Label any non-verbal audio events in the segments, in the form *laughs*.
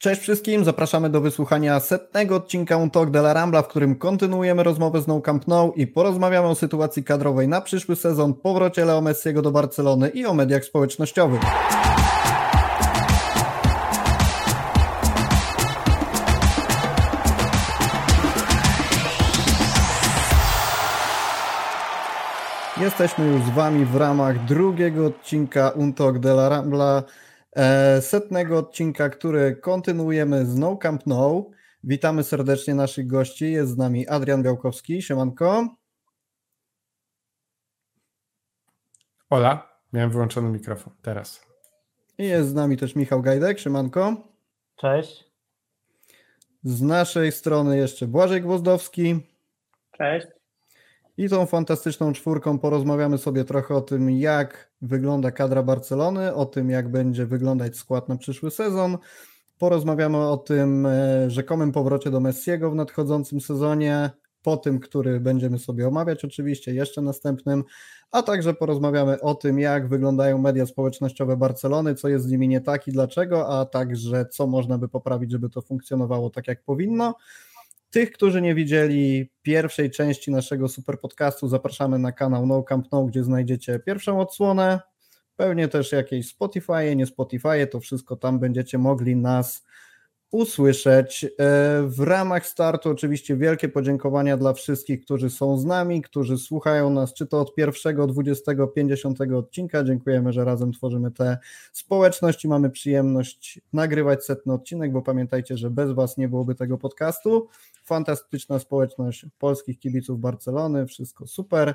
Cześć wszystkim, zapraszamy do wysłuchania setnego odcinka Un Talk de la Rambla, w którym kontynuujemy rozmowę z No Camp No i porozmawiamy o sytuacji kadrowej na przyszły sezon, powrocie Leo Messiego do Barcelony i o mediach społecznościowych. Jesteśmy już z Wami w ramach drugiego odcinka Un Talk de la Rambla. E, setnego odcinka, który kontynuujemy z No Camp No. Witamy serdecznie naszych gości. Jest z nami Adrian Białkowski. Siemanko. Ola, miałem wyłączony mikrofon. Teraz. I jest z nami też Michał Gajdek. Siemanko. Cześć. Z naszej strony jeszcze Błażej Gwozdowski. Cześć. I tą fantastyczną czwórką porozmawiamy sobie trochę o tym, jak wygląda kadra Barcelony, o tym, jak będzie wyglądać skład na przyszły sezon. Porozmawiamy o tym e, rzekomym powrocie do Messiego w nadchodzącym sezonie, po tym, który będziemy sobie omawiać oczywiście, jeszcze następnym, a także porozmawiamy o tym, jak wyglądają media społecznościowe Barcelony, co jest z nimi nie tak i dlaczego, a także co można by poprawić, żeby to funkcjonowało tak, jak powinno. Tych, którzy nie widzieli pierwszej części naszego super podcastu, zapraszamy na kanał No Camp No, gdzie znajdziecie pierwszą odsłonę, pewnie też jakieś Spotify, nie Spotify, to wszystko tam będziecie mogli nas usłyszeć. E, w ramach startu oczywiście wielkie podziękowania dla wszystkich, którzy są z nami, którzy słuchają nas, czy to od pierwszego, 20, 50 odcinka. Dziękujemy, że razem tworzymy tę społeczność i mamy przyjemność nagrywać setny odcinek, bo pamiętajcie, że bez Was nie byłoby tego podcastu. Fantastyczna społeczność polskich kibiców Barcelony, wszystko super.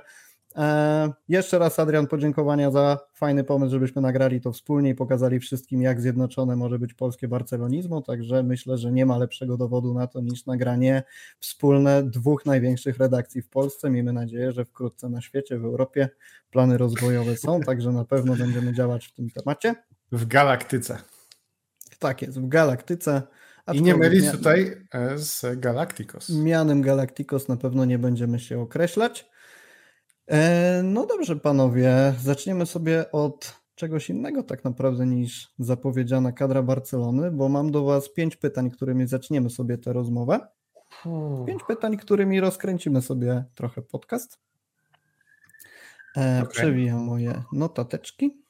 E, jeszcze raz Adrian, podziękowania za fajny pomysł, żebyśmy nagrali to wspólnie i pokazali wszystkim, jak zjednoczone może być polskie barcelonizmo, także myślę, że nie ma lepszego dowodu na to niż nagranie wspólne dwóch największych redakcji w Polsce. Miejmy nadzieję, że wkrótce na świecie, w Europie plany rozwojowe są, także na pewno będziemy działać w tym temacie. W galaktyce. Tak jest, w galaktyce. I nie mylić tutaj e, z Galacticos. Mianem Galacticos na pewno nie będziemy się określać. E, no dobrze, panowie, zaczniemy sobie od czegoś innego tak naprawdę niż zapowiedziana kadra Barcelony, bo mam do was pięć pytań, którymi zaczniemy sobie tę rozmowę. Pięć pytań, którymi rozkręcimy sobie trochę podcast. E, okay. Przewijam moje notateczki.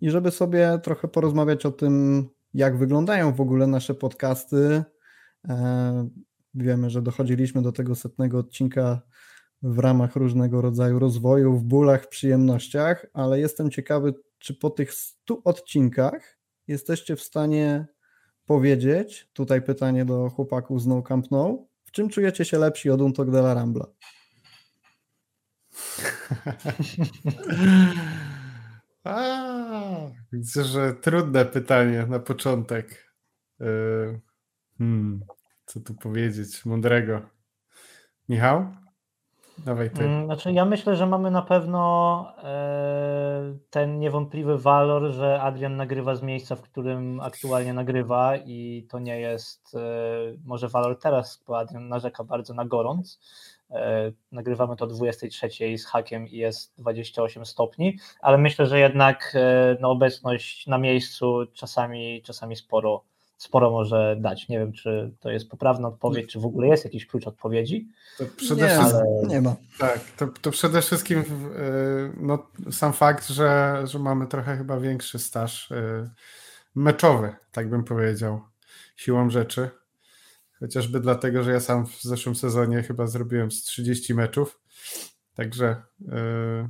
I żeby sobie trochę porozmawiać o tym, jak wyglądają w ogóle nasze podcasty. E, wiemy, że dochodziliśmy do tego setnego odcinka w ramach różnego rodzaju rozwoju, w bólach, w przyjemnościach, ale jestem ciekawy, czy po tych 100 odcinkach jesteście w stanie powiedzieć, tutaj pytanie do chłopaków z No Camp No, w czym czujecie się lepsi od Untok de la Rambla? *laughs* A, widzę, że trudne pytanie na początek. E, hmm, co tu powiedzieć mądrego? Michał? Dawaj ty. Mm, znaczy, ja myślę, że mamy na pewno e, ten niewątpliwy walor, że Adrian nagrywa z miejsca, w którym aktualnie nagrywa i to nie jest e, może walor teraz, bo Adrian narzeka bardzo na gorąc. E, nagrywamy to o 23 z hakiem i jest 28 stopni, ale myślę, że jednak no, obecność na miejscu czasami, czasami sporo sporo może dać. Nie wiem, czy to jest poprawna odpowiedź, czy w ogóle jest jakiś klucz odpowiedzi. To przede nie, wszystkim, ale... nie ma. Tak, to, to przede wszystkim no, sam fakt, że, że mamy trochę chyba większy staż y, meczowy, tak bym powiedział, siłą rzeczy. Chociażby dlatego, że ja sam w zeszłym sezonie chyba zrobiłem z 30 meczów. Także y,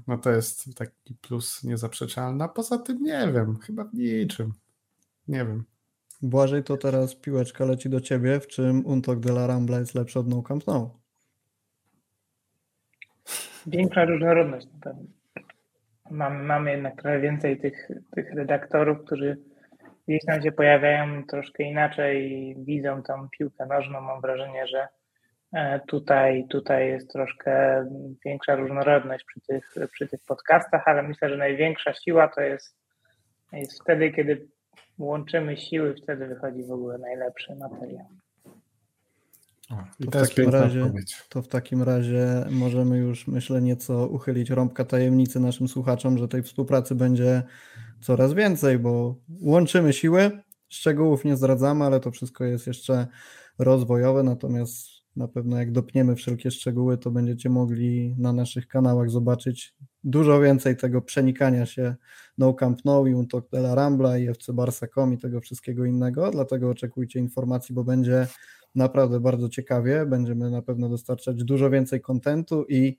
no to jest taki plus niezaprzeczalny. A poza tym nie wiem, chyba w niczym. Nie wiem. Błażej, to teraz piłeczka leci do ciebie, w czym Untok de la Rambla jest lepszy od No Camp No? Większa różnorodność. Mamy, mamy jednak trochę więcej tych, tych redaktorów, którzy gdzieś tam się pojawiają troszkę inaczej i widzą tą piłkę nożną. Mam wrażenie, że e, tutaj, tutaj jest troszkę większa różnorodność przy tych, przy tych podcastach, ale myślę, że największa siła to jest, jest wtedy, kiedy łączymy siły, wtedy wychodzi w ogóle najlepszy materiał. to, w takim razie, to w takim razie możemy już, myślę, nieco uchylić rąbka tajemnicy naszym słuchaczom, że tej współpracy będzie coraz więcej, bo łączymy siły, Szczegółów nie zdradzamy, ale to wszystko jest jeszcze rozwojowe, natomiast na pewno jak dopniemy wszelkie szczegóły, to będziecie mogli na naszych kanałach zobaczyć dużo więcej tego przenikania się No Camp No i Untok de la Rambla i FC Barca.com i tego wszystkiego innego, dlatego oczekujcie informacji, bo będzie naprawdę bardzo ciekawie, będziemy na pewno dostarczać dużo więcej kontentu i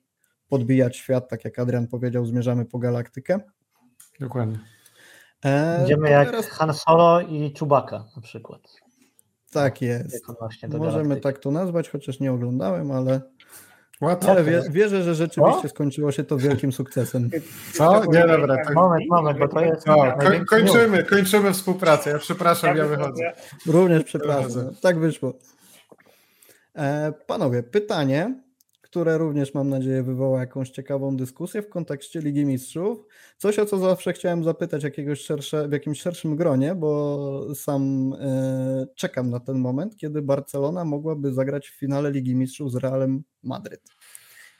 podbijać świat, tak jak Adrian powiedział, zmierzamy po galaktykę. Dokładnie. E, Będziemy jak teraz... Han Solo i Chewbacca na przykład. Tak jest. Możemy tak to nazwać, chociaż nie oglądałem, ale, ale wie, wierzę, że rzeczywiście o? skończyło się to wielkim sukcesem. *laughs* Co? Nie, dobra. Tak. Moment, moment, bo to jest. No, kończymy, kończymy współpracę. Ja przepraszam, ja, ja wychodzę. Również przepraszam. Tak wyszło. E, panowie, pytanie które również mam nadzieję wywoła jakąś ciekawą dyskusję w kontekście Ligi Mistrzów. Coś, o co zawsze chciałem zapytać jakiegoś szersze, w jakimś szerszym gronie, bo sam e, czekam na ten moment, kiedy Barcelona mogłaby zagrać w finale Ligi Mistrzów z Realem Madryt.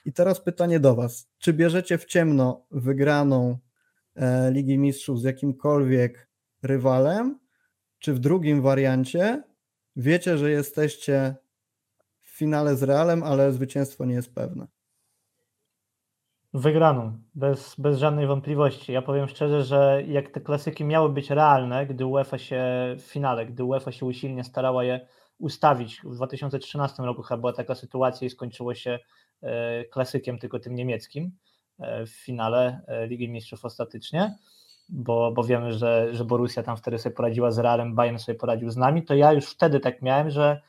I teraz pytanie do Was. Czy bierzecie w ciemno wygraną e, Ligi Mistrzów z jakimkolwiek rywalem, czy w drugim wariancie wiecie, że jesteście finale z Realem, ale zwycięstwo nie jest pewne. Wygraną, bez, bez żadnej wątpliwości. Ja powiem szczerze, że jak te klasyki miały być realne, gdy UEFA się w finale, gdy UEFA się usilnie starała je ustawić, w 2013 roku chyba była taka sytuacja i skończyło się e, klasykiem, tylko tym niemieckim e, w finale e, Ligi Mistrzów ostatecznie, bo, bo wiemy, że, że Borussia tam wtedy sobie poradziła z Realem, Bayern sobie poradził z nami, to ja już wtedy tak miałem, że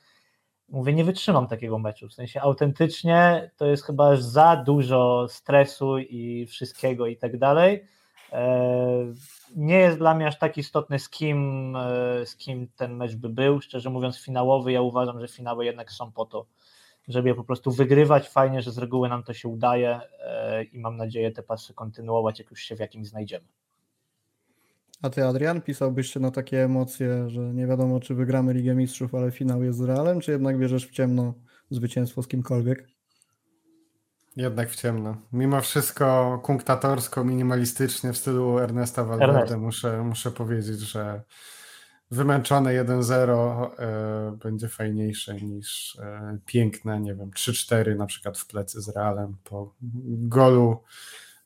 mówię, nie wytrzymam takiego meczu. W sensie autentycznie to jest chyba za dużo stresu i wszystkiego i tak dalej. E, nie jest dla mnie aż tak istotne, z kim, e, z kim ten mecz by był. Szczerze mówiąc, finałowy, ja uważam, że finały jednak są po to, żeby je po prostu wygrywać. Fajnie, że z reguły nam to się udaje e, i mam nadzieję te pasy kontynuować, jak już się w jakimś znajdziemy. A ty, Adrian, pisałbyś się na takie emocje, że nie wiadomo, czy wygramy Ligę Mistrzów, ale finał jest z Realem, czy jednak wierzysz w ciemno zwycięstwo z kimkolwiek? Jednak w ciemno. Mimo wszystko kunktatorsko, minimalistycznie w stylu Ernesta Valverde Ernest. muszę, muszę powiedzieć, że wymęczone 1-0 e, będzie fajniejsze niż e, piękne, nie wiem, 3-4 na przykład w plecy z Realem po golu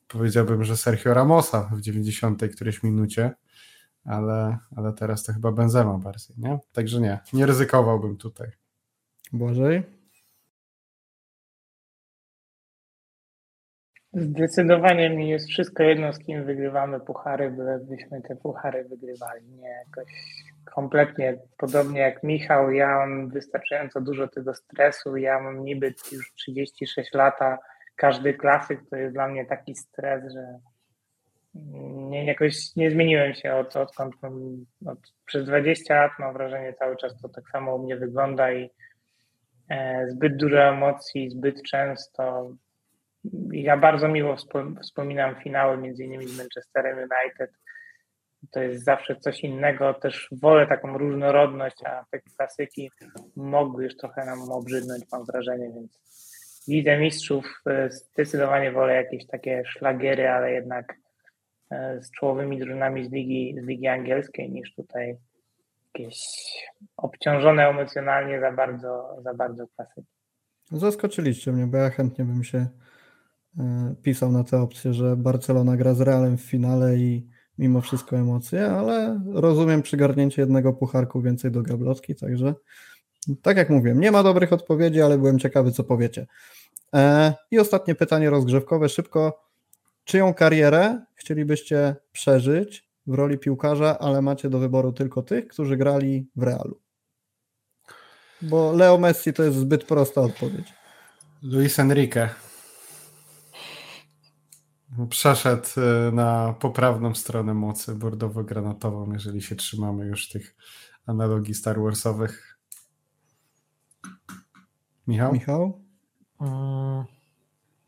powiedziałbym, że Sergio Ramosa w 90 którejś minucie ale, ale teraz to chyba Benzema bardziej, nie? Także nie, nie ryzykowałbym tutaj. Błażej? Zdecydowanie mi jest wszystko jedno, z kim wygrywamy puchary, byśmy te puchary wygrywali. Nie jakoś kompletnie podobnie jak Michał. Ja mam wystarczająco dużo tego stresu. Ja mam niby już 36 lata. Każdy klasyk to jest dla mnie taki stres, że nie, jakoś nie zmieniłem się od, odkąd od, przez 20 lat mam wrażenie cały czas to tak samo u mnie wygląda i e, zbyt dużo emocji, zbyt często. Ja bardzo miło wspominam finały między innymi z Manchesterem United. To jest zawsze coś innego. Też wolę taką różnorodność, a te klasyki mogły już trochę nam obrzydnąć, mam wrażenie, więc Widzę Mistrzów e, zdecydowanie wolę jakieś takie szlagiery, ale jednak z czołowymi drużynami z ligi, z ligi angielskiej niż tutaj jakieś obciążone emocjonalnie za bardzo, za bardzo klasyki. Zaskoczyliście mnie, bo ja chętnie bym się e, pisał na tę opcję, że Barcelona gra z Realem w finale i mimo wszystko emocje, ale rozumiem przygarnięcie jednego pucharku więcej do gablotki, także tak jak mówiłem, nie ma dobrych odpowiedzi, ale byłem ciekawy, co powiecie. E, I ostatnie pytanie rozgrzewkowe, szybko. Czyją karierę chcielibyście przeżyć w roli piłkarza, ale macie do wyboru tylko tych, którzy grali w Realu? Bo Leo Messi to jest zbyt prosta odpowiedź. Luis Enrique przeszedł y, na poprawną stronę mocy bordowo-granatową, jeżeli się trzymamy już tych analogii Star Warsowych. Michał? Michał? Mm,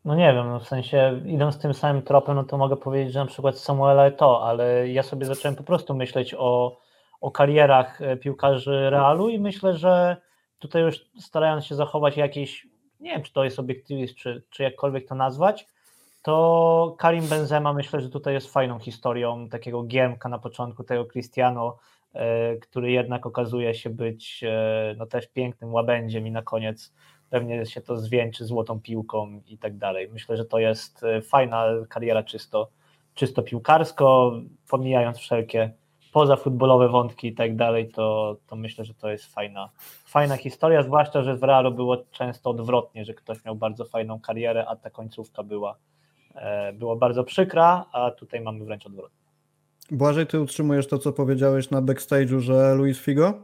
no nie wiem, no w sensie idąc tym samym tropem, no to mogę powiedzieć, że na przykład Samuela to, ale ja sobie zacząłem po prostu myśleć o, o karierach e, piłkarzy Realu i myślę, że tutaj już starając się zachować jakiś, nie wiem czy to jest obiektywizm, czy, czy jakkolwiek to nazwać, to Karim Benzema myślę, że tutaj jest fajną historią takiego giemka na początku tego Cristiano, który jednak okazuje się być no też pięknym łabędziem i na koniec pewnie się to zwieńczy złotą piłką i tak dalej. Myślę, że to jest fajna kariera czysto, czysto piłkarsko, pomijając wszelkie pozafutbolowe wątki i tak dalej, to, to myślę, że to jest fajna, fajna historia, zwłaszcza, że w Realu było często odwrotnie, że ktoś miał bardzo fajną karierę, a ta końcówka była, e, była bardzo przykra, a tutaj mamy wręcz odwrotnie. Błażej, ty utrzymujesz to, co powiedziałeś na backstage'u, że Luis Figo?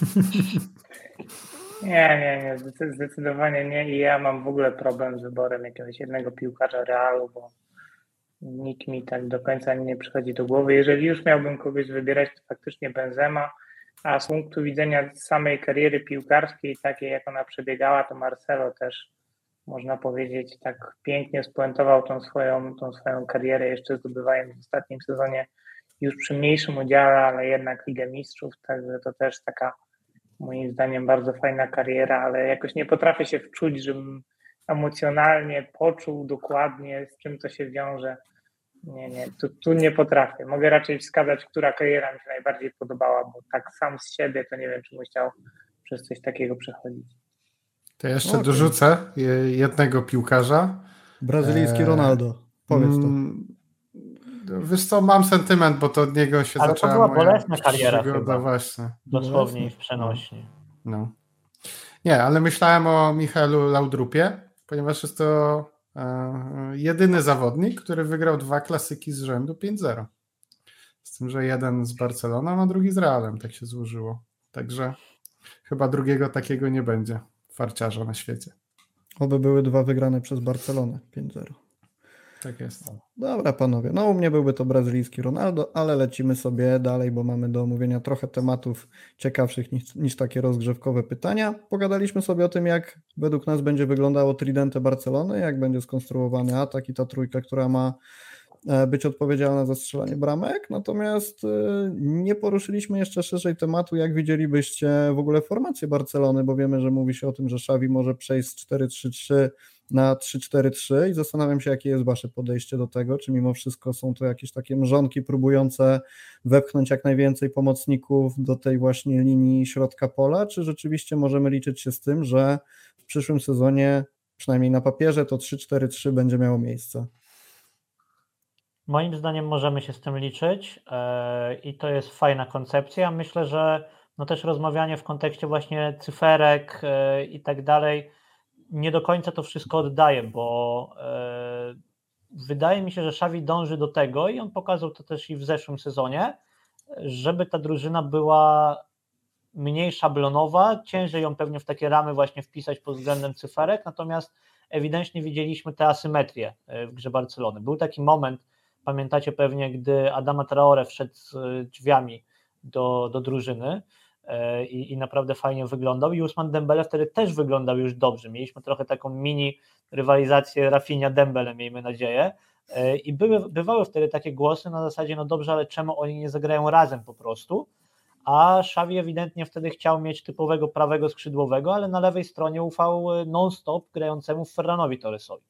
*laughs* Nie, nie, nie, zdecydowanie nie i ja mam w ogóle problem z wyborem jakiegoś jednego piłkarza Realu, bo nikt mi tak do końca nie przychodzi do głowy. Jeżeli już miałbym kogoś wybierać, to faktycznie Benzema, a z punktu widzenia samej kariery piłkarskiej, takiej jak ona przebiegała, to Marcelo też można powiedzieć tak pięknie spuentował tą swoją, tą swoją karierę, jeszcze zdobywając w ostatnim sezonie już przy mniejszym udziale, ale jednak Ligę Mistrzów, także to też taka moim zdaniem bardzo fajna kariera, ale jakoś nie potrafię się wczuć, żebym emocjonalnie poczuł dokładnie, z czym to się wiąże nie, nie, tu, tu nie potrafię. Mogę raczej wskazać, która kariera mi się najbardziej podobała, bo tak sam z siebie to nie wiem, czy bym chciał przez coś takiego przechodzić. To jeszcze okay. dorzucę jednego piłkarza. Brazylijski e, Ronaldo. Powiedz to. Wiesz co, mam sentyment, bo to od niego się ale zaczęła to była bolesna kariera przygoda, chyba. właśnie. Dosłownie i w przenośni. No. Nie, ale myślałem o Michaelu Laudrupie, ponieważ jest to E, jedyny zawodnik, który wygrał dwa klasyki z rzędu 5-0. Z tym, że jeden z Barceloną, a drugi z Realem, tak się złożyło. Także chyba drugiego takiego nie będzie farciarza na świecie. Oby były dwa wygrane przez Barcelonę 5-0. Tak jest. Dobra, panowie. No, u mnie byłby to brazylijski Ronaldo, ale lecimy sobie dalej, bo mamy do omówienia trochę tematów ciekawszych niż, niż takie rozgrzewkowe pytania. Pogadaliśmy sobie o tym, jak według nas będzie wyglądało Tridente Barcelony, jak będzie skonstruowany atak i ta trójka, która ma e, być odpowiedzialna za strzelanie bramek, natomiast e, nie poruszyliśmy jeszcze szerzej tematu, jak widzielibyście w ogóle formację Barcelony, bo wiemy, że mówi się o tym, że Xavi może przejść z 4-3-3 na 3-4-3 i zastanawiam się, jakie jest Wasze podejście do tego, czy mimo wszystko są to jakieś takie mrzonki próbujące wepchnąć jak najwięcej pomocników do tej właśnie linii środka pola, czy rzeczywiście możemy liczyć się z tym, że w przyszłym sezonie, przynajmniej na papierze, to 3-4-3 będzie miało miejsce? Moim zdaniem możemy się z tym liczyć e, i to jest fajna koncepcja. Myślę, że no też rozmawianie w kontekście właśnie cyferek e, i tak dalej, nie do końca to wszystko oddaje, bo e, wydaje mi się, że Szawi dąży do tego i on pokazał to też i w zeszłym sezonie, żeby ta drużyna była mniej szablonowa, ciężej ją pewnie w takie ramy właśnie wpisać pod względem cyferek, natomiast ewidentnie widzieliśmy te asymetrie e, w grze Barcelony. Był taki moment, pamiętacie pewnie, gdy Adama Traore wszedł z drzwiami do, do drużyny, E, i, i naprawdę fajnie wyglądał i Usman Dembele wtedy też wyglądał już dobrze. Mieliśmy trochę taką mini rywalizację Rafinha Dembele, miejmy nadzieję. E, I były, bywały wtedy takie głosy na zasadzie, no dobrze, ale czemu oni nie zagrają razem po prostu? A Xavi ewidentnie wtedy chciał mieć typowego prawego skrzydłowego, ale na lewej stronie ufał e, non-stop grającemu Ferranowi Torresowi.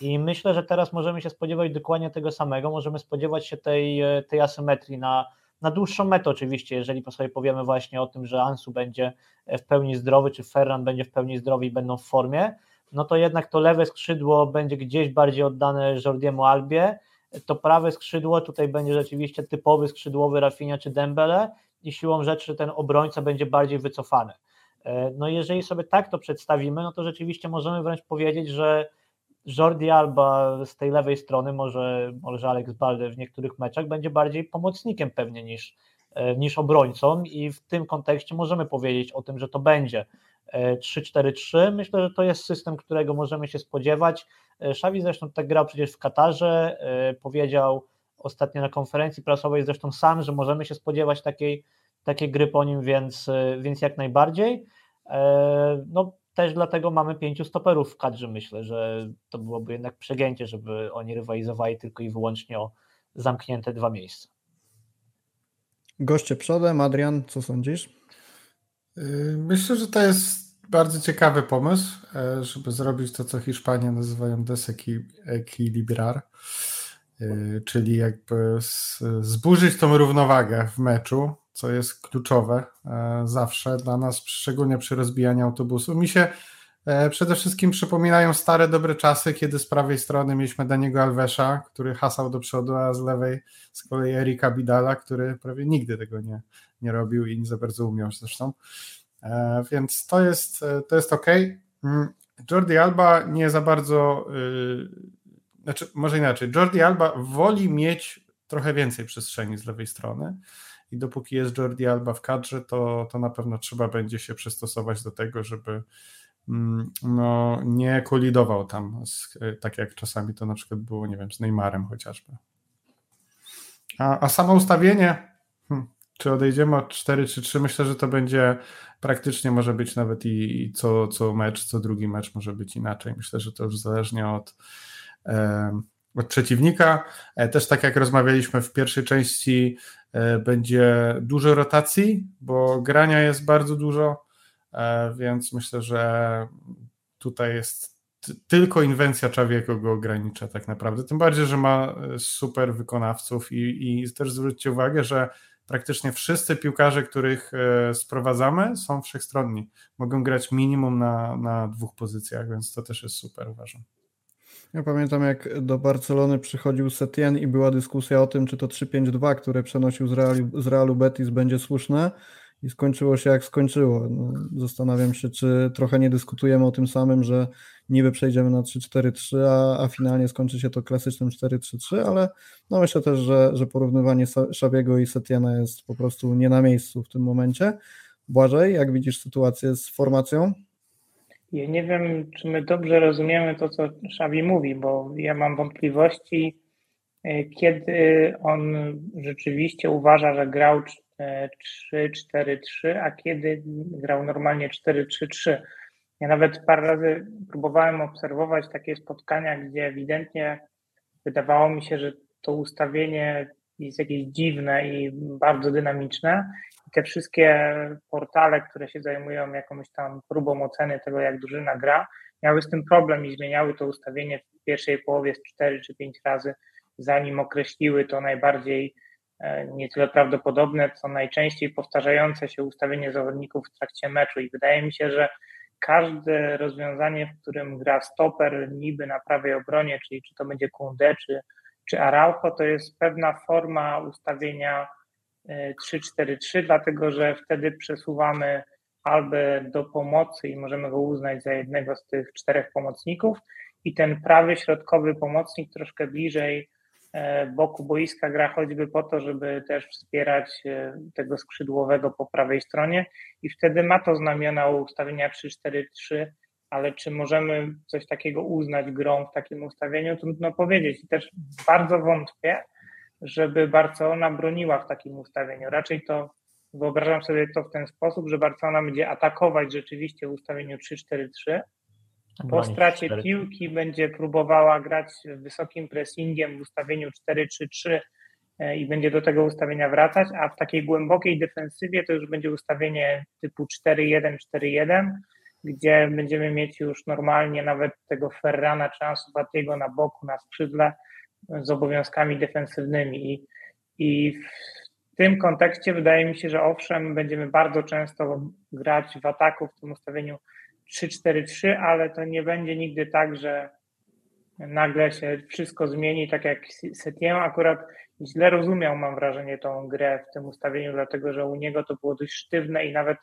I myślę, że teraz możemy się spodziewać dokładnie tego samego, możemy spodziewać się tej, tej asymetrii na, na dłuższą metę oczywiście, jeżeli sobie powiemy właśnie o tym, że Ansu będzie w pełni zdrowy, czy Ferran będzie w pełni zdrowy i będą w formie, no to jednak to lewe skrzydło będzie gdzieś bardziej oddane Jordiemu Albie, to prawe skrzydło tutaj będzie rzeczywiście typowy skrzydłowy Rafinha czy Dembele i siłą rzeczy ten obrońca będzie bardziej wycofany. E, no jeżeli sobie tak to przedstawimy, no to rzeczywiście możemy wręcz powiedzieć, że Jordi Alba z tej lewej strony, może, może Alex Balde w niektórych meczach będzie bardziej pomocnikiem pewnie niż, e, niż obrońcą i w tym kontekście możemy powiedzieć o tym, że to będzie 3-4-3. E, Myślę, że to jest system, którego możemy się spodziewać. E, Szawi zresztą tak grał przecież w Katarze, powiedział ostatnio na konferencji prasowej zresztą sam, że możemy się spodziewać takiej, takiej gry po nim, więc, więc jak najbardziej. No, też dlatego mamy pięciu stoperów w kadrze. Myślę, że to byłoby jednak przegięcie, żeby oni rywalizowali tylko i wyłącznie o zamknięte dwa miejsca. Goście przodem, Adrian, co sądzisz? Yy, myślę, że to jest bardzo ciekawy pomysł, e, żeby zrobić to, co Hiszpanie nazywają desequilibrar. czyli jakby zburzyć tą równowagę w meczu, co jest kluczowe zawsze dla nas, szczególnie przy rozbijaniu autobusu. Mi się E, przede wszystkim przypominają stare, dobre czasy, kiedy z prawej strony mieliśmy Daniego Alvesza, który hasał do przodu, a z lewej z kolei Erika Bidala, który prawie nigdy tego nie, nie robił i nie za bardzo umiał zresztą. E, więc to jest, e, to jest ok. Mm, Jordi Alba nie za bardzo, znaczy może inaczej, Jordi Alba woli mieć trochę więcej przestrzeni z lewej strony i dopóki jest Jordi Alba w kadrze, to, to na pewno trzeba będzie się przystosować do tego, żeby Mm, no, nie kolidował tam, z, tak jak czasami to na przykład było, nie wiem, z Neymarem chociażby. A, a samo ustawienie, hmm, czy odejdziemy od 4 czy 3, myślę, że to będzie praktycznie może być nawet i, i co, co mecz, co drugi mecz może być inaczej. Myślę, że to już zależnie od, od przeciwnika. E, też tak jak rozmawialiśmy w pierwszej części, e, będzie dużo rotacji, bo grania jest bardzo dużo E, więc myślę, że tutaj jest tylko inwencja Czawiego go ogranicza tak naprawdę. Tym bardziej, że ma super wykonawców i, i też zwróćcie uwagę, że praktycznie wszyscy piłkarze, których sprowadzamy, są wszechstronni. Mogą grać minimum na, na dwóch pozycjach, więc to też jest super, uważam. Ja pamiętam, jak do Barcelony przychodził Setien i była dyskusja o tym, czy to 3-5-2, które przenosił z Realu, z Realu Betis, będzie słuszne i skończyło się jak skończyło. No, zastanawiam się, czy trochę nie dyskutujemy o tym samym, że niby przejdziemy na 3-4-3, a, a finalnie skończy się to klasycznym 4-3-3, ale no myślę też, że, że porównywanie Szabiego i Setiana jest po prostu nie na miejscu w tym momencie. Błażej, jak widzisz sytuację z formacją? Ja nie wiem, czy my dobrze rozumiemy to, co Szabi mówi, bo ja mam wątpliwości, e, kiedy on rzeczywiście uważa, że grał 3-4-3, a kiedy grał normalnie 4-3-3. Ja nawet parę razy próbowałem obserwować takie spotkania, gdzie ewidentnie wydawało mi się, że to ustawienie jest jakieś dziwne i bardzo dynamiczne. Te wszystkie portale, które się zajmują jakąś tam próbą oceny tego, jak drużyna gra, miały z tym problem i zmieniały to ustawienie w pierwszej połowie z 4 czy 5 razy, zanim określiły to najbardziej E, nie tyle prawdopodobne, co najczęściej powtarzające się ustawienie zawodników w trakcie meczu. I wydaje mi się, że każde rozwiązanie, w którym gra stoper niby na prawej obronie, czyli czy to będzie Kunde, czy, czy Araujo, to jest pewna forma ustawienia 3-4-3, e, dlatego że wtedy przesuwamy albo do pomocy i możemy go uznać za jednego z tych czterech pomocników i ten prawy środkowy pomocnik troszkę bliżej E, boku boiska gra choćby po to, żeby też wspierać e, tego skrzydłowego po prawej stronie i wtedy ma to znamiona ustawienia 3-4-3, ale czy możemy coś takiego uznać grą w takim ustawieniu, trudno powiedzieć. I też bardzo wątpię, żeby Barcelona broniła w takim ustawieniu. Raczej to wyobrażam sobie to w ten sposób, że Barcelona będzie atakować rzeczywiście w ustawieniu 3-4-3, po stracie piłki będzie próbowała grać wysokim pressingiem w ustawieniu 4-3-3 e, i będzie do tego ustawienia wracać, a w takiej głębokiej defensywie to już będzie ustawienie typu 4-1, 4-1, gdzie będziemy mieć już normalnie nawet tego Ferrana czy Ansufatiego na boku, na skrzydle z obowiązkami defensywnymi. I, i w tym kontekście wydaje mi się, że owszem, będziemy bardzo często grać w ataku w tym ustawieniu 3-4-3, ale to nie będzie nigdy tak, że nagle się wszystko zmieni, tak jak Setien akurat źle rozumiał, mam wrażenie, tą grę w tym ustawieniu, dlatego że u niego to było dość sztywne i nawet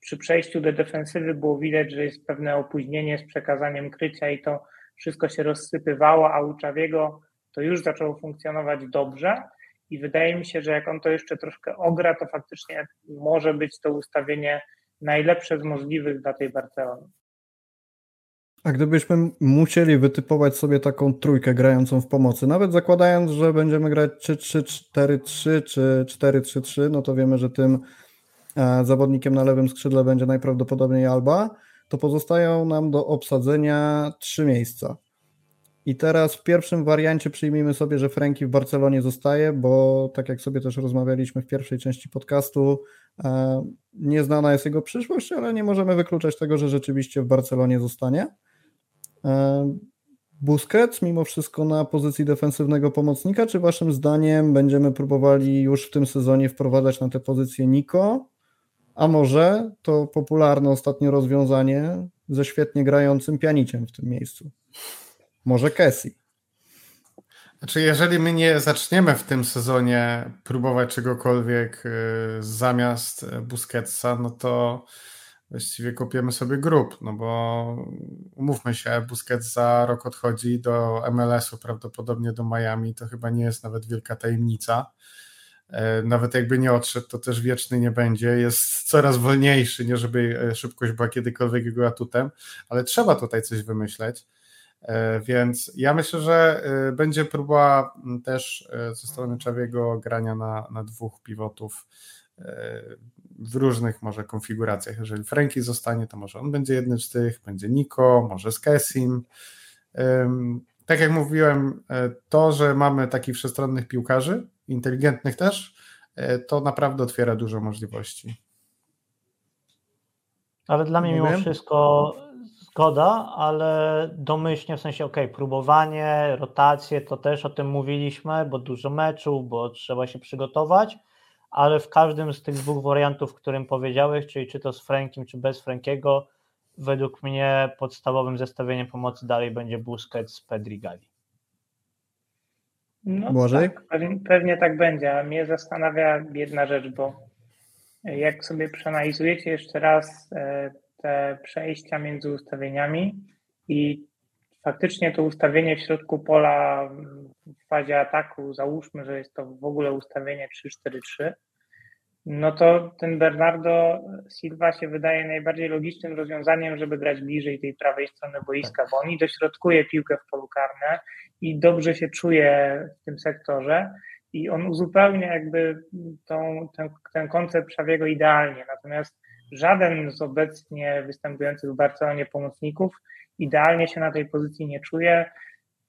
przy przejściu do defensywy było widać, że jest pewne opóźnienie z przekazaniem krycia i to wszystko się rozsypywało, a u Czawiego to już zaczęło funkcjonować dobrze i wydaje mi się, że jak on to jeszcze troszkę ogra, to faktycznie może być to ustawienie najlepsze z możliwych dla tej Barcelony. A gdybyśmy musieli wytypować sobie taką trójkę grającą w pomocy, nawet zakładając, że będziemy grać 3-3-4-3 czy 4-3-3, no to wiemy, że tym e, zawodnikiem na lewym skrzydle będzie najprawdopodobniej Alba, to pozostają nam do obsadzenia trzy miejsca. I teraz w pierwszym wariancie przyjmijmy sobie, że Franki w Barcelonie zostaje, bo tak jak sobie też rozmawialiśmy w pierwszej części podcastu, e, nieznana jest jego przyszłość, ale nie możemy wykluczać tego, że rzeczywiście w Barcelonie zostanie. E, Busquets mimo wszystko na pozycji defensywnego pomocnika, czy waszym zdaniem będziemy próbowali już w tym sezonie wprowadzać na tę pozycję Niko, a może to popularne ostatnio rozwiązanie ze świetnie grającym pianiciem w tym miejscu? Może Kessi? Znaczy, jeżeli my nie zaczniemy w tym sezonie próbować czegokolwiek y, zamiast Busquetsa, no to właściwie kopiemy sobie grup, no bo umówmy się, Busquets za rok odchodzi do MLS-u, prawdopodobnie do Miami, to chyba nie jest nawet wielka tajemnica. E, nawet jakby nie odszedł, to też wieczny nie będzie. Jest coraz wolniejszy, nie żeby e, szybkość była kiedykolwiek jego atutem, ale trzeba tutaj coś wymyśleć. E, więc ja myślę, że będzie próba też ze strony Czawiego grania na, na dwóch pivotów w różnych może konfiguracjach. Jeżeli Franki zostanie, to może on będzie jednym z tych, będzie Niko, może z Kessim. Tak jak mówiłem, to, że mamy takich wszechstronnych piłkarzy, inteligentnych też, e, to naprawdę otwiera dużo możliwości. Ale dla mnie mimo wszystko zgoda, ale domyślnie w sensie, ok, próbowanie, rotacje, to też o tym mówiliśmy, bo dużo meczów, bo trzeba się przygotować, ale w każdym z tych dwóch wariantów, którym powiedziałeś, czyli czy to z Frankiem, czy bez Frankiego, według mnie podstawowym zestawieniem pomocy dalej będzie Busquets, Pedri, Gavi. No tak, pewnie, pewnie tak będzie, a mnie zastanawia jedna rzecz, bo jak sobie przeanalizujecie jeszcze raz e, te przejścia między ustawieniami i faktycznie to ustawienie w środku pola w fazie ataku, załóżmy, że jest to w ogóle ustawienie 3-4-3, no to ten Bernardo Silva się wydaje najbardziej logicznym rozwiązaniem, żeby grać bliżej tej prawej strony boiska, bo on i dośrodkuje piłkę w polu karne i dobrze się czuje w tym sektorze i on uzupełnia jakby tą, ten, ten koncept Szawiego idealnie. Natomiast żaden z obecnie występujących w Barcelonie pomocników idealnie się na tej pozycji nie czuje.